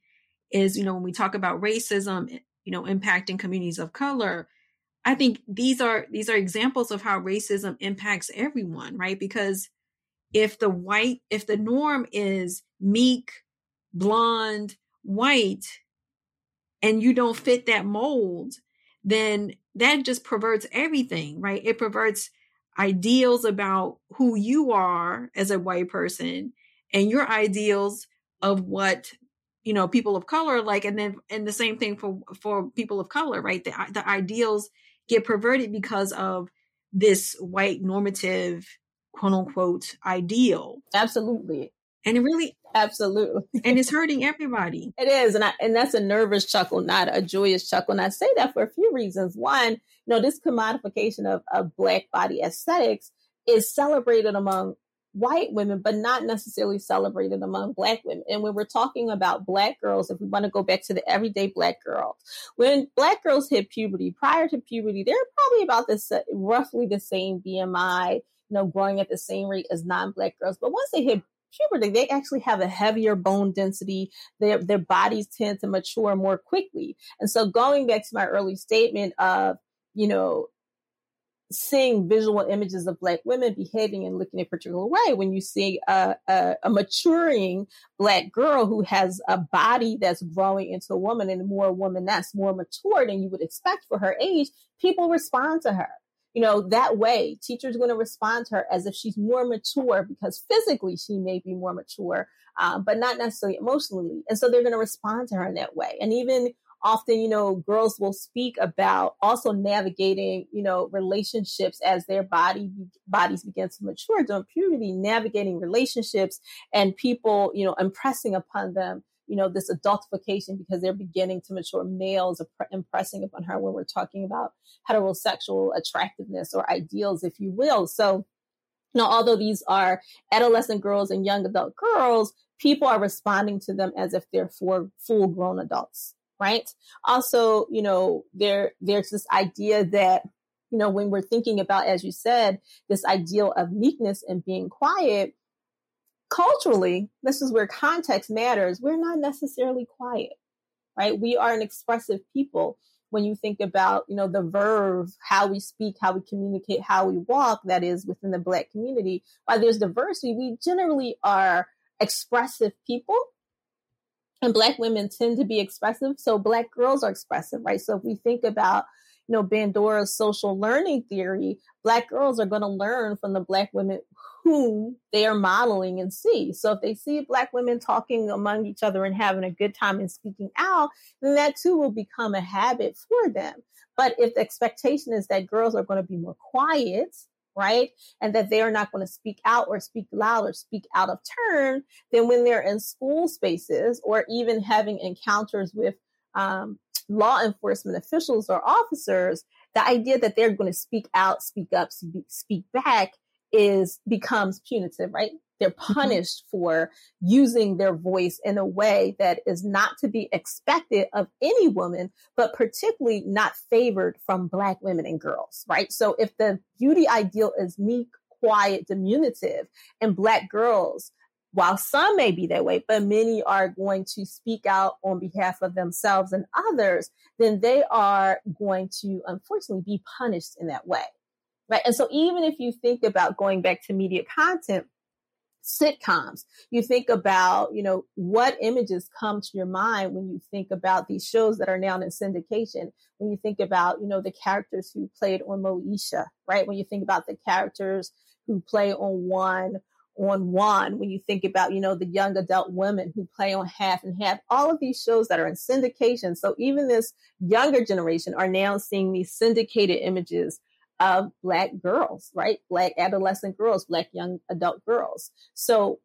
is you know when we talk about racism you know, impacting communities of color. I think these are these are examples of how racism impacts everyone, right? Because if the white if the norm is meek, blonde, white, and you don't fit that mold, then that just perverts everything, right? It perverts ideals about who you are as a white person and your ideals of what you know people of color like and then and the same thing for for people of color right? The, the ideals get perverted because of this white normative quote unquote ideal. Absolutely. And it really absolutely. and it's hurting everybody. It is and I, and that's a nervous chuckle not a joyous chuckle and i say that for a few reasons. One you know this commodification of, of black body aesthetics is celebrated among white women, but not necessarily celebrated among black women. And when we're talking about black girls, if we want to go back to the everyday black girl, when black girls hit puberty, prior to puberty, they're probably about this roughly the same BMI, you know, growing at the same rate as non-black girls. But once they hit puberty, they actually have a heavier bone density. Their their bodies tend to mature more quickly. And so going back to my early statement of, you know, seeing visual images of black women behaving and looking a particular way when you see a, a, a, maturing black girl who has a body that's growing into a woman and more woman that's more mature than you would expect for her age people respond to her. You know that way teachers going to respond to her as if she's more mature because physically she may be more mature um, but not necessarily emotionally. And so they're going to respond to her in that way. And even often, you know, girls will speak about also navigating, you know, relationships as their body bodies begin to mature during puberty, navigating relationships and people, you know, impressing upon them, you know, this adultification because they're beginning to mature. Males impressing upon her when we're talking about heterosexual attractiveness or ideals, if you will. So, you know, although these are adolescent girls and young adult girls, people are responding to them as if they're for full grown adults right? Also, you know, there there's this idea that you know when we're thinking about, as you said, this ideal of meekness and being quiet. Culturally, this is where context matters. We're not necessarily quiet, right? We are an expressive people. When you think about, you know, the verve, how we speak, how we communicate, how we walk, that is within the Black community. While there's diversity, we generally are expressive people and black women tend to be expressive so black girls are expressive right? So if we think about you know Bandura's social learning theory black girls are going to learn from the black women whom they are modeling and see. So if they see black women talking among each other and having a good time and speaking out then that too will become a habit for them. But if the expectation is that girls are going to be more quiet right? And that they are not going to speak out or speak loud or speak out of turn, then when they're in school spaces or even having encounters with um, law enforcement officials or officers, the idea that they're going to speak out, speak up, speak, speak back is becomes punitive, right? They're mm-hmm. punished mm-hmm. for using their voice in a way that is not to be expected of any woman, but particularly not favored from Black women and girls, right? So if the beauty ideal is meek, quiet, diminutive, and Black girls, while some may be that way, but many are going to speak out on behalf of themselves and others, then they are going to unfortunately be punished in that way. Right. And so even if you think about going back to media content, sitcoms. You think about, you know, what images come to your mind when you think about these shows that are now in syndication. When you think about, you know, the characters who played on Moesha, right? When you think about the characters who play on one on one when you think about you know the young adult women who play on half and half all of these shows that are in syndication so even this younger generation are now seeing these syndicated images of black girls, right? Black adolescent girls, black young adult girls. So,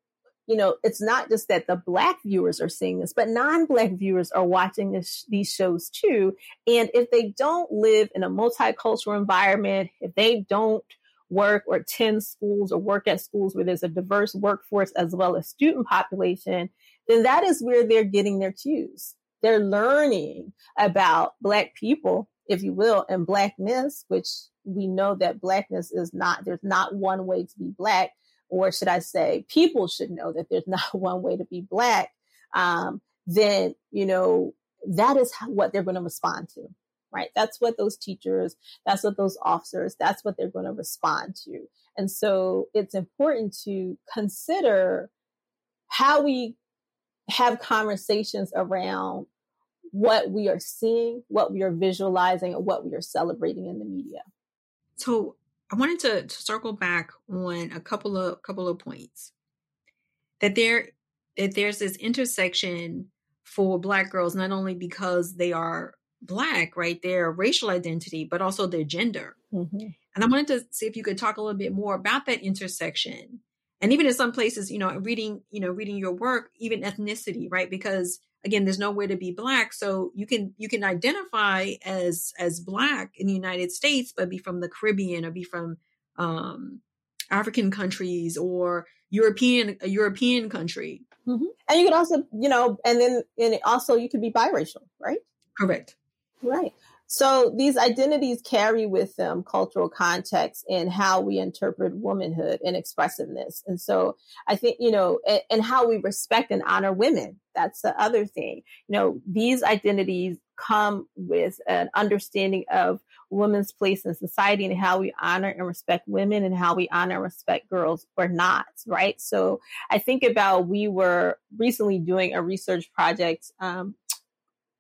you know, it's not just that the black viewers are seeing this, but non-black viewers are watching this, these shows too. And if they don't live in a multicultural environment, if they don't work or attend schools or work at schools where there's a diverse workforce as well as student population, then that is where they're getting their cues. They're learning about black people, if you will, and blackness, which we know that blackness is not, there's not one way to be black, or should I say, people should know that there's not one way to be black, um, then, you know, that is how, what they're going to respond to, right? That's what those teachers, that's what those officers, that's what they're going to respond to. And so it's important to consider how we have conversations around what we are seeing, what we are visualizing, and what we are celebrating in the media. So I wanted to, to circle back on a couple of couple of points. That there that there's this intersection for black girls, not only because they are black, right, their racial identity, but also their gender. Mm-hmm. And I wanted to see if you could talk a little bit more about that intersection. And even in some places, you know, reading, you know, reading your work, even ethnicity, right? Because again, there's nowhere to be black. So you can you can identify as as black in the United States, but be from the Caribbean or be from um African countries or European a European country. Mm-hmm. And you could also, you know, and then and also you could be biracial, right? Correct. Right. So these identities carry with them cultural context and how we interpret womanhood and expressiveness. And so I think, you know, and, and, how we respect and honor women. That's the other thing. You know, these identities come with an understanding of women's place in society and how we honor and respect women and how we honor and respect girls or not, right? So I think about we were recently doing a research project um,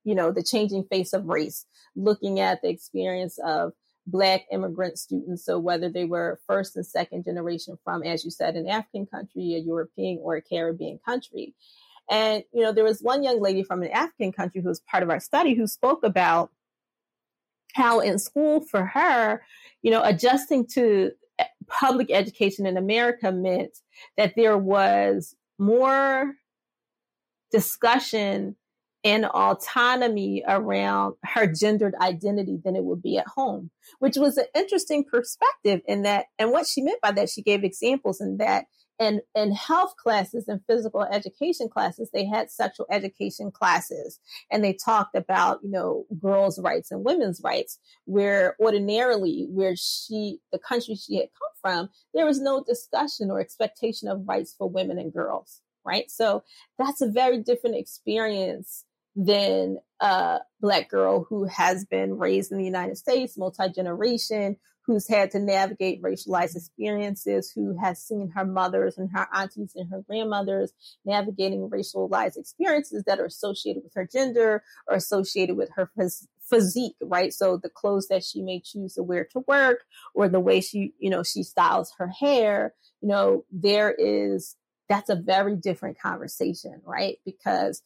you know, the changing face of race, looking at the experience of Black immigrant students. So whether they were first and second generation from, as you said, an African country, a European or a Caribbean country. And, you know, there was one young lady from an African country who was part of our study who spoke about how in school for her, you know, adjusting to eh, public education in America meant that there was more discussion and autonomy around her gendered identity than it would be at home, which was an interesting perspective in that. And what she meant by that, she gave examples in that and in health classes and physical education classes, they had sexual education classes and they talked about, you know, girls' rights and women's rights, where ordinarily, where she, the country she had come from, there was no discussion or expectation of rights for women and girls. Right. So that's a very different experience than a black girl who has been raised in the United States, multi-generation, who's had to navigate racialized experiences, who has seen her mothers and her aunties and her grandmothers navigating racialized experiences that are associated with her gender or associated with her phys- physique, right? So the clothes that she may choose to wear to work or the way she, you know, she styles her hair, you know, there is that's a very different conversation, right? Because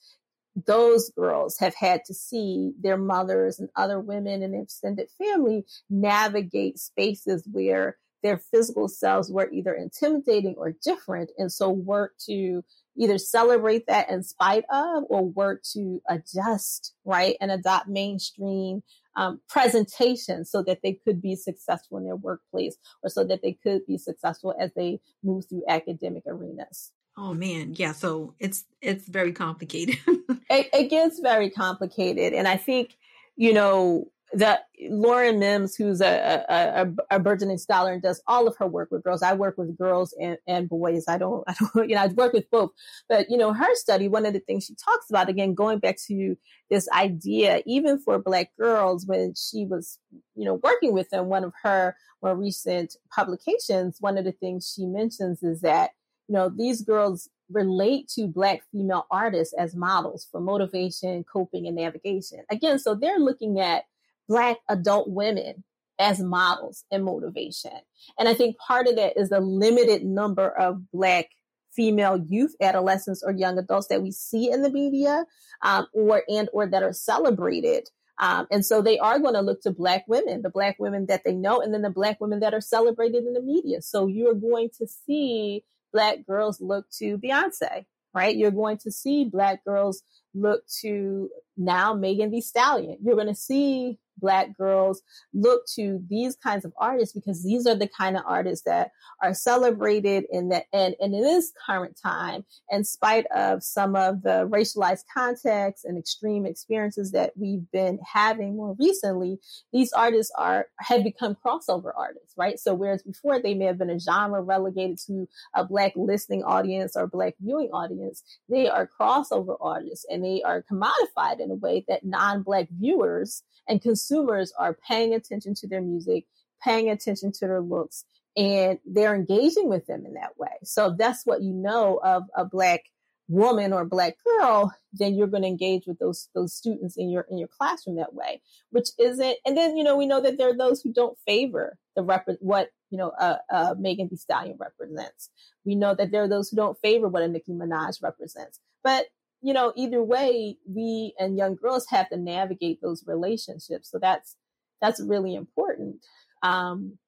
those girls have had to see their mothers and other women in extended family navigate spaces where their physical selves were either intimidating or different and so work to either celebrate that in spite of or work to adjust right and adopt mainstream um, presentation so that they could be successful in their workplace or so that they could be successful as they move through academic arenas Oh man, yeah. So it's it's very complicated. it, it gets very complicated, and I think you know that Lauren Mims, who's a, a, a, burgeoning scholar and does all of her work with girls. I work with girls and, and boys. I don't, I don't, you know, I work with both. But, you know, her study, one of the things she talks about, again, going back to this idea, even for Black girls, when she was, you know, working with them, one of her more recent publications, one of the things she mentions is that you know, these girls relate to Black female artists as models for motivation, coping, and navigation. Again, so they're looking at Black adult women as models and motivation. And I think part of that is the limited number of Black female youth, adolescents, or young adults that we see in the media, um, or and or that are celebrated. Um, and so they are going to look to black women, the black women that they know, and then the black women that are celebrated in the media. So you're going to see black girls look to Beyonce, right? You're going to see black girls look to now Megan Thee Stallion. You're going to see black girls look to these kinds of artists because these are the kind of artists that are celebrated in the and, and in this current time in spite of some of the racialized context and extreme experiences that we've been having more recently these artists are have become crossover artists right so whereas before they may have been a genre relegated to a black listening audience or black viewing audience they are crossover artists and are commodified in a way that non-black viewers and consumers are paying attention to their music, paying attention to their looks, and they're engaging with them in that way. So that's what you know of a black woman or black girl, then you're going to engage with those those students in your in your classroom that way, which isn't. And then you know we know that there are those who don't favor the rep what you know uh, uh, Megan Thee Stallion represents. We know that there are those who don't favor what a Nicki Minaj represents. But you know, either way, we and young girls have to navigate those relationships. So that's that's really important. Um,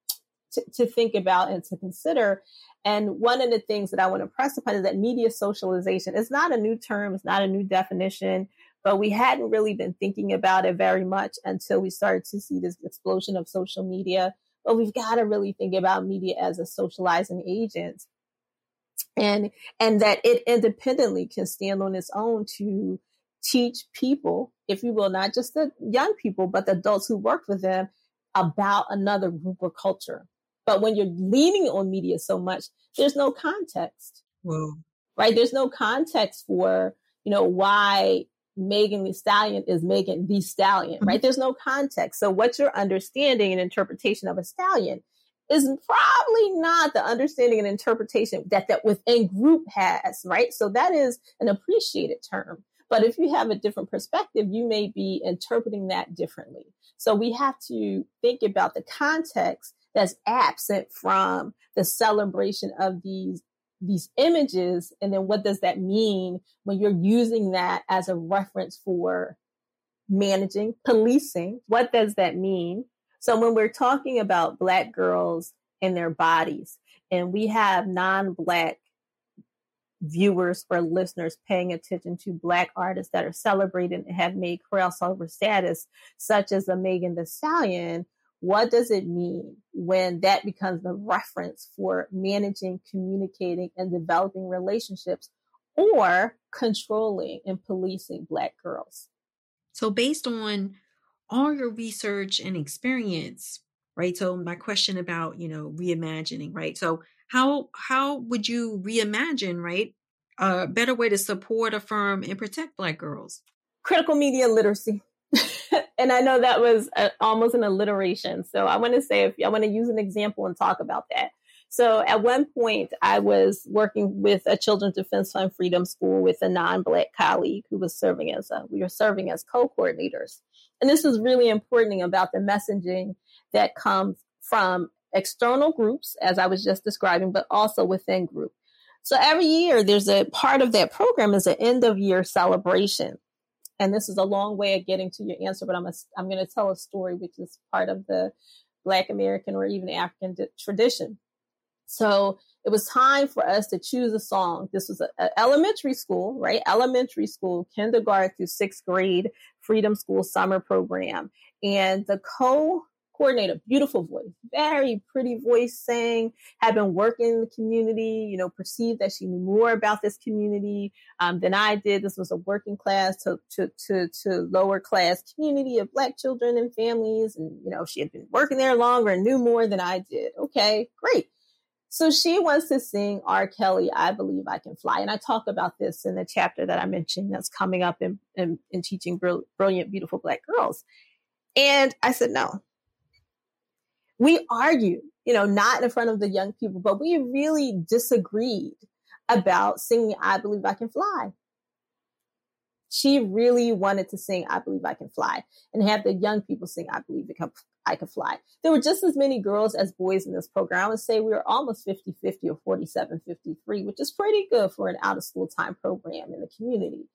to, to think about and to consider. And one of the things that I want to press upon is that media socialization is not a new term, it's not a new definition, but we hadn't really been thinking about it very much until we started to see this explosion of social media. But we've got to really think about media as a socializing agent and and that it independently can stand on its own to teach people, if you will, not just the young people, but the adults who work with them about another group or culture. But when you're leaning on media so much, there's no context. Whoa. Right? There's no context for, you know, why Megan Thee Stallion is Megan Thee Stallion, right? Mm-hmm. There's no context. So what's your understanding and interpretation of a stallion is probably not the understanding and interpretation that that within group has, right? So that is an appreciated term. But if you have a different perspective, you may be interpreting that differently. So we have to think about the context that's absent from the celebration of these these images and then what does that mean when you're using that as a reference for managing policing what does that mean so when we're talking about black girls and their bodies and we have non-black viewers or listeners paying attention to black artists that are celebrated and have made crossover status such as a megan thee stallion what does it mean when that becomes the reference for managing, communicating, and developing relationships or controlling and policing Black girls? So, based on all your research and experience, right? So, my question about, you know, reimagining, right? So, how how would you reimagine, right? A better way to support, affirm, and protect Black girls? Critical media literacy. and I know that was a, almost an alliteration. So I want to say, if I want to use an example and talk about that. So at one point, I was working with a Children's Defense Fund Freedom School with a non-black colleague who was serving as a, we were serving as co-coordinators. And this is really important about the messaging that comes from external groups, as I was just describing, but also within group. So every year, there's a part of that program is an end of year celebration and this is a long way of getting to your answer, but I'm I'm going to tell a story which is part of the Black American or even African tradition. So it was time for us to choose a song. This was an elementary school, right? Elementary school, kindergarten through sixth grade, Freedom School summer program. And the co coordinator, beautiful voice, very pretty voice, sang, had been working in the community, you know, perceived that she knew more about this community um, than I did. This was a working class to, to, to, to lower class community of black children and families. And, you know, she had been working there longer and knew more than I did. Okay, great. So she wants to sing R. Kelly, I Believe I Can Fly. And I talk about this in the chapter that I mentioned that's coming up in, in, in teaching brilliant, beautiful black girls. And I said, no, we argued, you know, not in front of the young people, but we really disagreed about singing I Believe I Can Fly. She really wanted to sing I Believe I Can Fly and have the young people sing I Believe I Can I could fly. There were just as many girls as boys in this program. I would say we were almost 50 50 or 47 53, which is pretty good for an out of school time program in the community.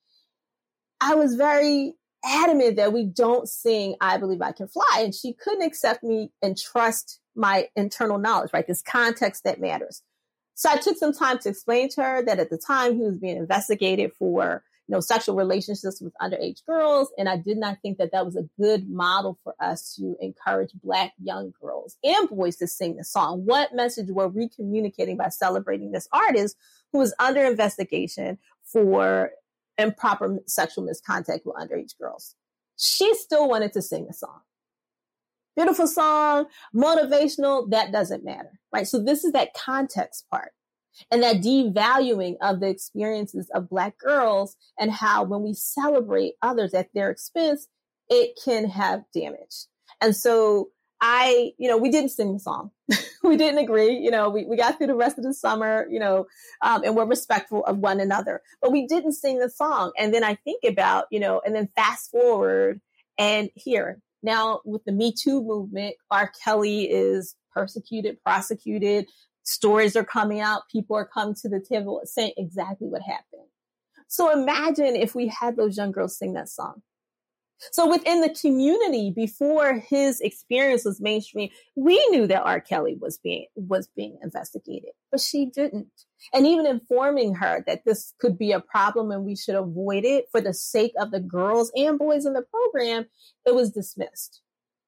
I was very adamant that we don't sing I Believe I Can Fly. And she couldn't accept me and trust my internal knowledge, right? This context that matters. So I took some time to explain to her that at the time he was being investigated for, know, sexual relationships with underage girls. And I did not think that that was a good model for us to encourage Black young girls and boys to sing the song. What message were we communicating by celebrating this artist who was under investigation for improper sexual misconduct with underage girls. She still wanted to sing the song. Beautiful song, motivational, that doesn't matter, right? So this is that context part. And that devaluing of the experiences of Black girls and how when we celebrate others at their expense, it can have damage. And so I, you know, we didn't sing the song. we didn't agree. You know, we, we got through the rest of the summer, you know, um, and we're respectful of one another, but we didn't sing the song. And then I think about, you know, and then fast forward and here now with the Me Too movement, R. Kelly is persecuted, prosecuted, stories are coming out, people are coming to the table saying exactly what happened. So imagine if we had those young girls sing that song. So within the community, before his experience was mainstream, we knew that R. Kelly was being was being investigated, but she didn't. And even informing her that this could be a problem and we should avoid it for the sake of the girls and boys in the program, it was dismissed.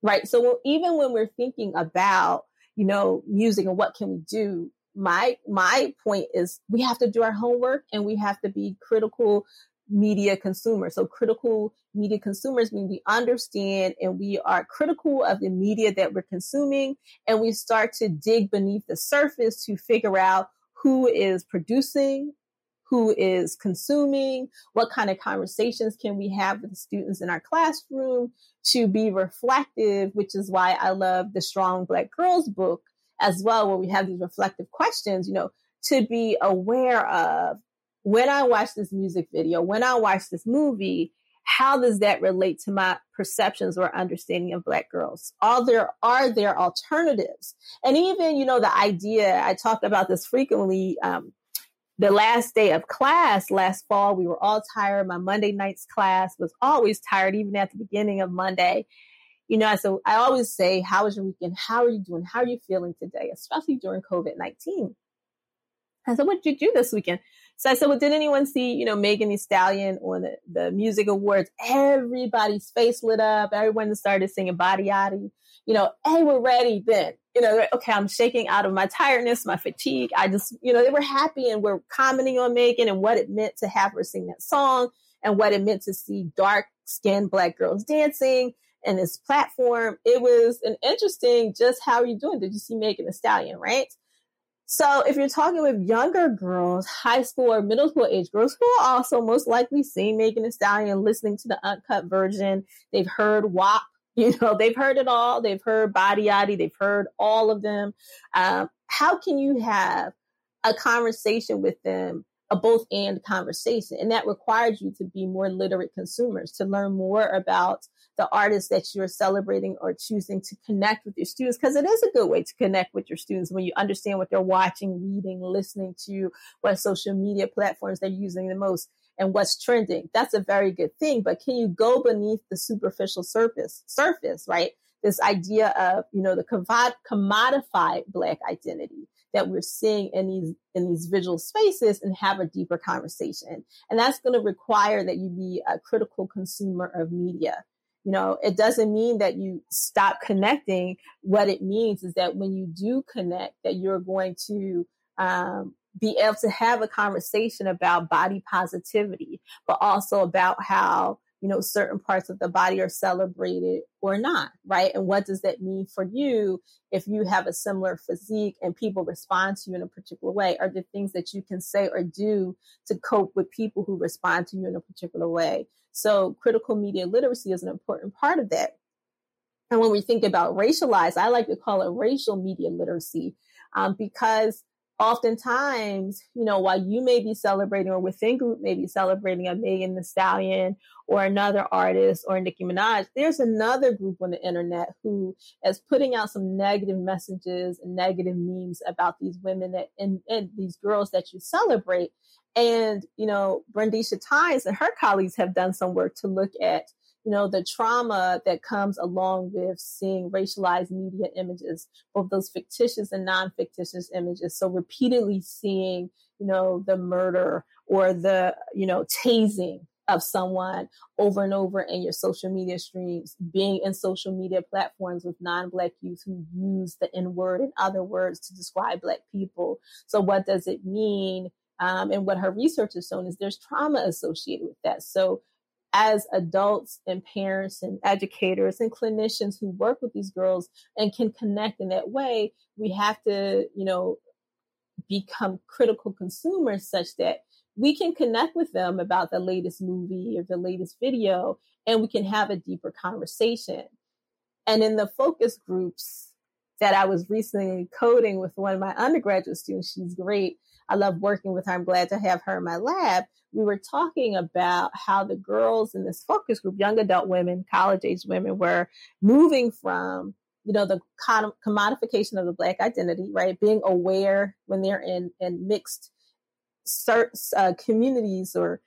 Right. So even when we're thinking about you know, music and what can we do? My, my point is we have to do our homework and we have to be critical media consumers. So critical media consumers mean we understand and we are critical of the media that we're consuming and we start to dig beneath the surface to figure out who is producing, who is consuming, what kind of conversations can we have with the students in our classroom to be reflective, which is why I love the Strong Black Girls book as well, where we have these reflective questions, you know, to be aware of when I watch this music video, when I watch this movie, how does that relate to my perceptions or understanding of black girls? Are there are there alternatives? And even, you know, the idea, I talk about this frequently, um, the last day of class last fall, we were all tired. My Monday night's class was always tired, even at the beginning of Monday. You know, so I always say, How was your weekend? How are you doing? How are you feeling today? Especially during COVID 19. I said, What did you do this weekend? So I said, Well, did anyone see, you know, Megan Thee Stallion on the, the music awards? Everybody's face lit up. Everyone started singing Body Yaddy. You know, hey, we're ready then you know, okay, I'm shaking out of my tiredness, my fatigue. I just, you know, they were happy and were commenting on Megan and what it meant to have her sing that song and what it meant to see dark skinned black girls dancing and this platform. It was an interesting just how are you doing? Did you see Megan Thee Stallion, right? So if you're talking with younger girls, high school or middle school age girls who are also most likely seeing Megan Thee Stallion, listening to the uncut version, they've heard WAP You know, they've heard it all. They've heard Body Yaddy. They've heard all of them. Um, how can you have a conversation with them, a both and conversation? And that requires you to be more literate consumers, to learn more about the artists that you're celebrating or choosing to connect with your students, because it is a good way to connect with your students when you understand what they're watching, reading, listening to, what social media platforms they're using the most and what's trending. That's a very good thing. But can you go beneath the superficial surface, surface, right? This idea of, you know, the commodified black identity that we're seeing in these in these visual spaces and have a deeper conversation. And that's going to require that you be a critical consumer of media. You know, it doesn't mean that you stop connecting. What it means is that when you do connect, that you're going to um, be able to have a conversation about body positivity, but also about how, you know, certain parts of the body are celebrated or not, right? And what does that mean for you if you have a similar physique and people respond to you in a particular way? Are there things that you can say or do to cope with people who respond to you in a particular way? So critical media literacy is an important part of that. And when we think about racialized, I like to call it racial media literacy um, because oftentimes, you know, while you may be celebrating or within group may be celebrating a Megan Thee Stallion or another artist or Nicki Minaj, there's another group on the internet who is putting out some negative messages and negative memes about these women that and, and these girls that you celebrate. And, you know, Brendesha Tynes and her colleagues have done some work to look at you know, the trauma that comes along with seeing racialized media images, both those fictitious and non-fictitious images. So repeatedly seeing, you know, the murder or the, you know, tasing of someone over and over in your social media streams, being in social media platforms with non-black youth who use the N word and other words to describe black people. So what does it mean? Um, and what her research has shown is there's trauma associated with that. So as adults and parents and educators and clinicians who work with these girls and can connect in that way, we have to, you know, become critical consumers such that we can connect with them about the latest movie or the latest video and we can have a deeper conversation. And in the focus groups that I was recently coding with one of my undergraduate students, she's great. I love working with her. I'm glad to have her in my lab. We were talking about how the girls in this focus group, young adult women, college age women, were moving from you know the commodification of the black identity right being aware when they're in in mixed uh, communities or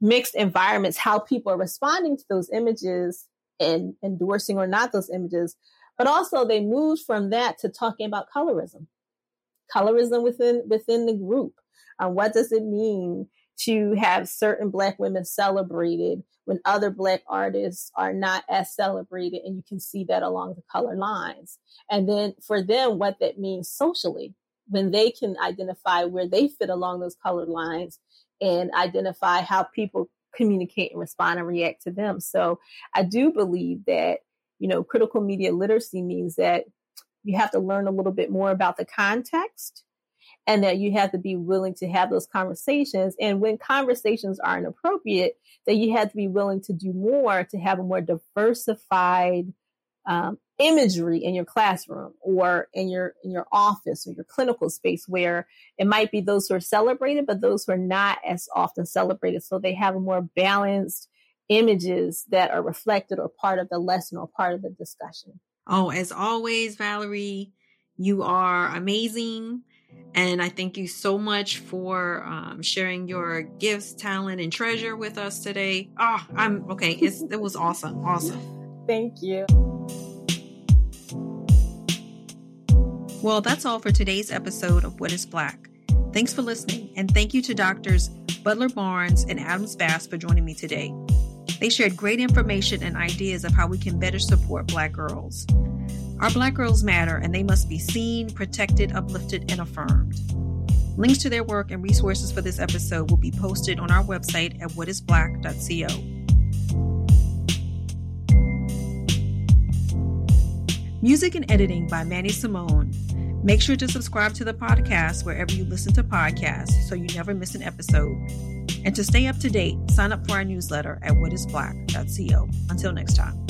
mixed environments how people are responding to those images and endorsing or not those images but also they moved from that to talking about colorism colorism within within the group. Um, what does it mean to have certain black women celebrated when other black artists are not as celebrated and you can see that along the color lines? And then for them what that means socially when they can identify where they fit along those color lines and identify how people communicate and respond and react to them. So i do believe that you know critical media literacy means that you have to learn a little bit more about the context and that you have to be willing to have those conversations. And when conversations are inappropriate, that you have to be willing to do more to have a more diversified um, imagery in your classroom or in your in your office or your clinical space where it might be those who are celebrated but those who are not as often celebrated so they have more balanced images that are reflected or part of the lesson or part of the discussion oh as always valerie you are amazing and I thank you so much for um, sharing your gifts, talent, and treasure with us today. Oh, I'm okay. It's, it was awesome. Awesome. Thank you. Well, that's all for today's episode of What is Black. Thanks for listening, and thank you to doctors Butler Barnes and Adams Bass for joining me today. They shared great information and ideas of how we can better support Black girls. Our Black girls matter, and they must be seen, protected, uplifted, and affirmed. Links to their work and resources for this episode will be posted on our website at whatisblack.co. Music and editing by Manny Simone. Make sure to subscribe to the podcast wherever you listen to podcasts so you never miss an episode. And to stay up to date, sign up for our newsletter at whatisblack.co. Until next time.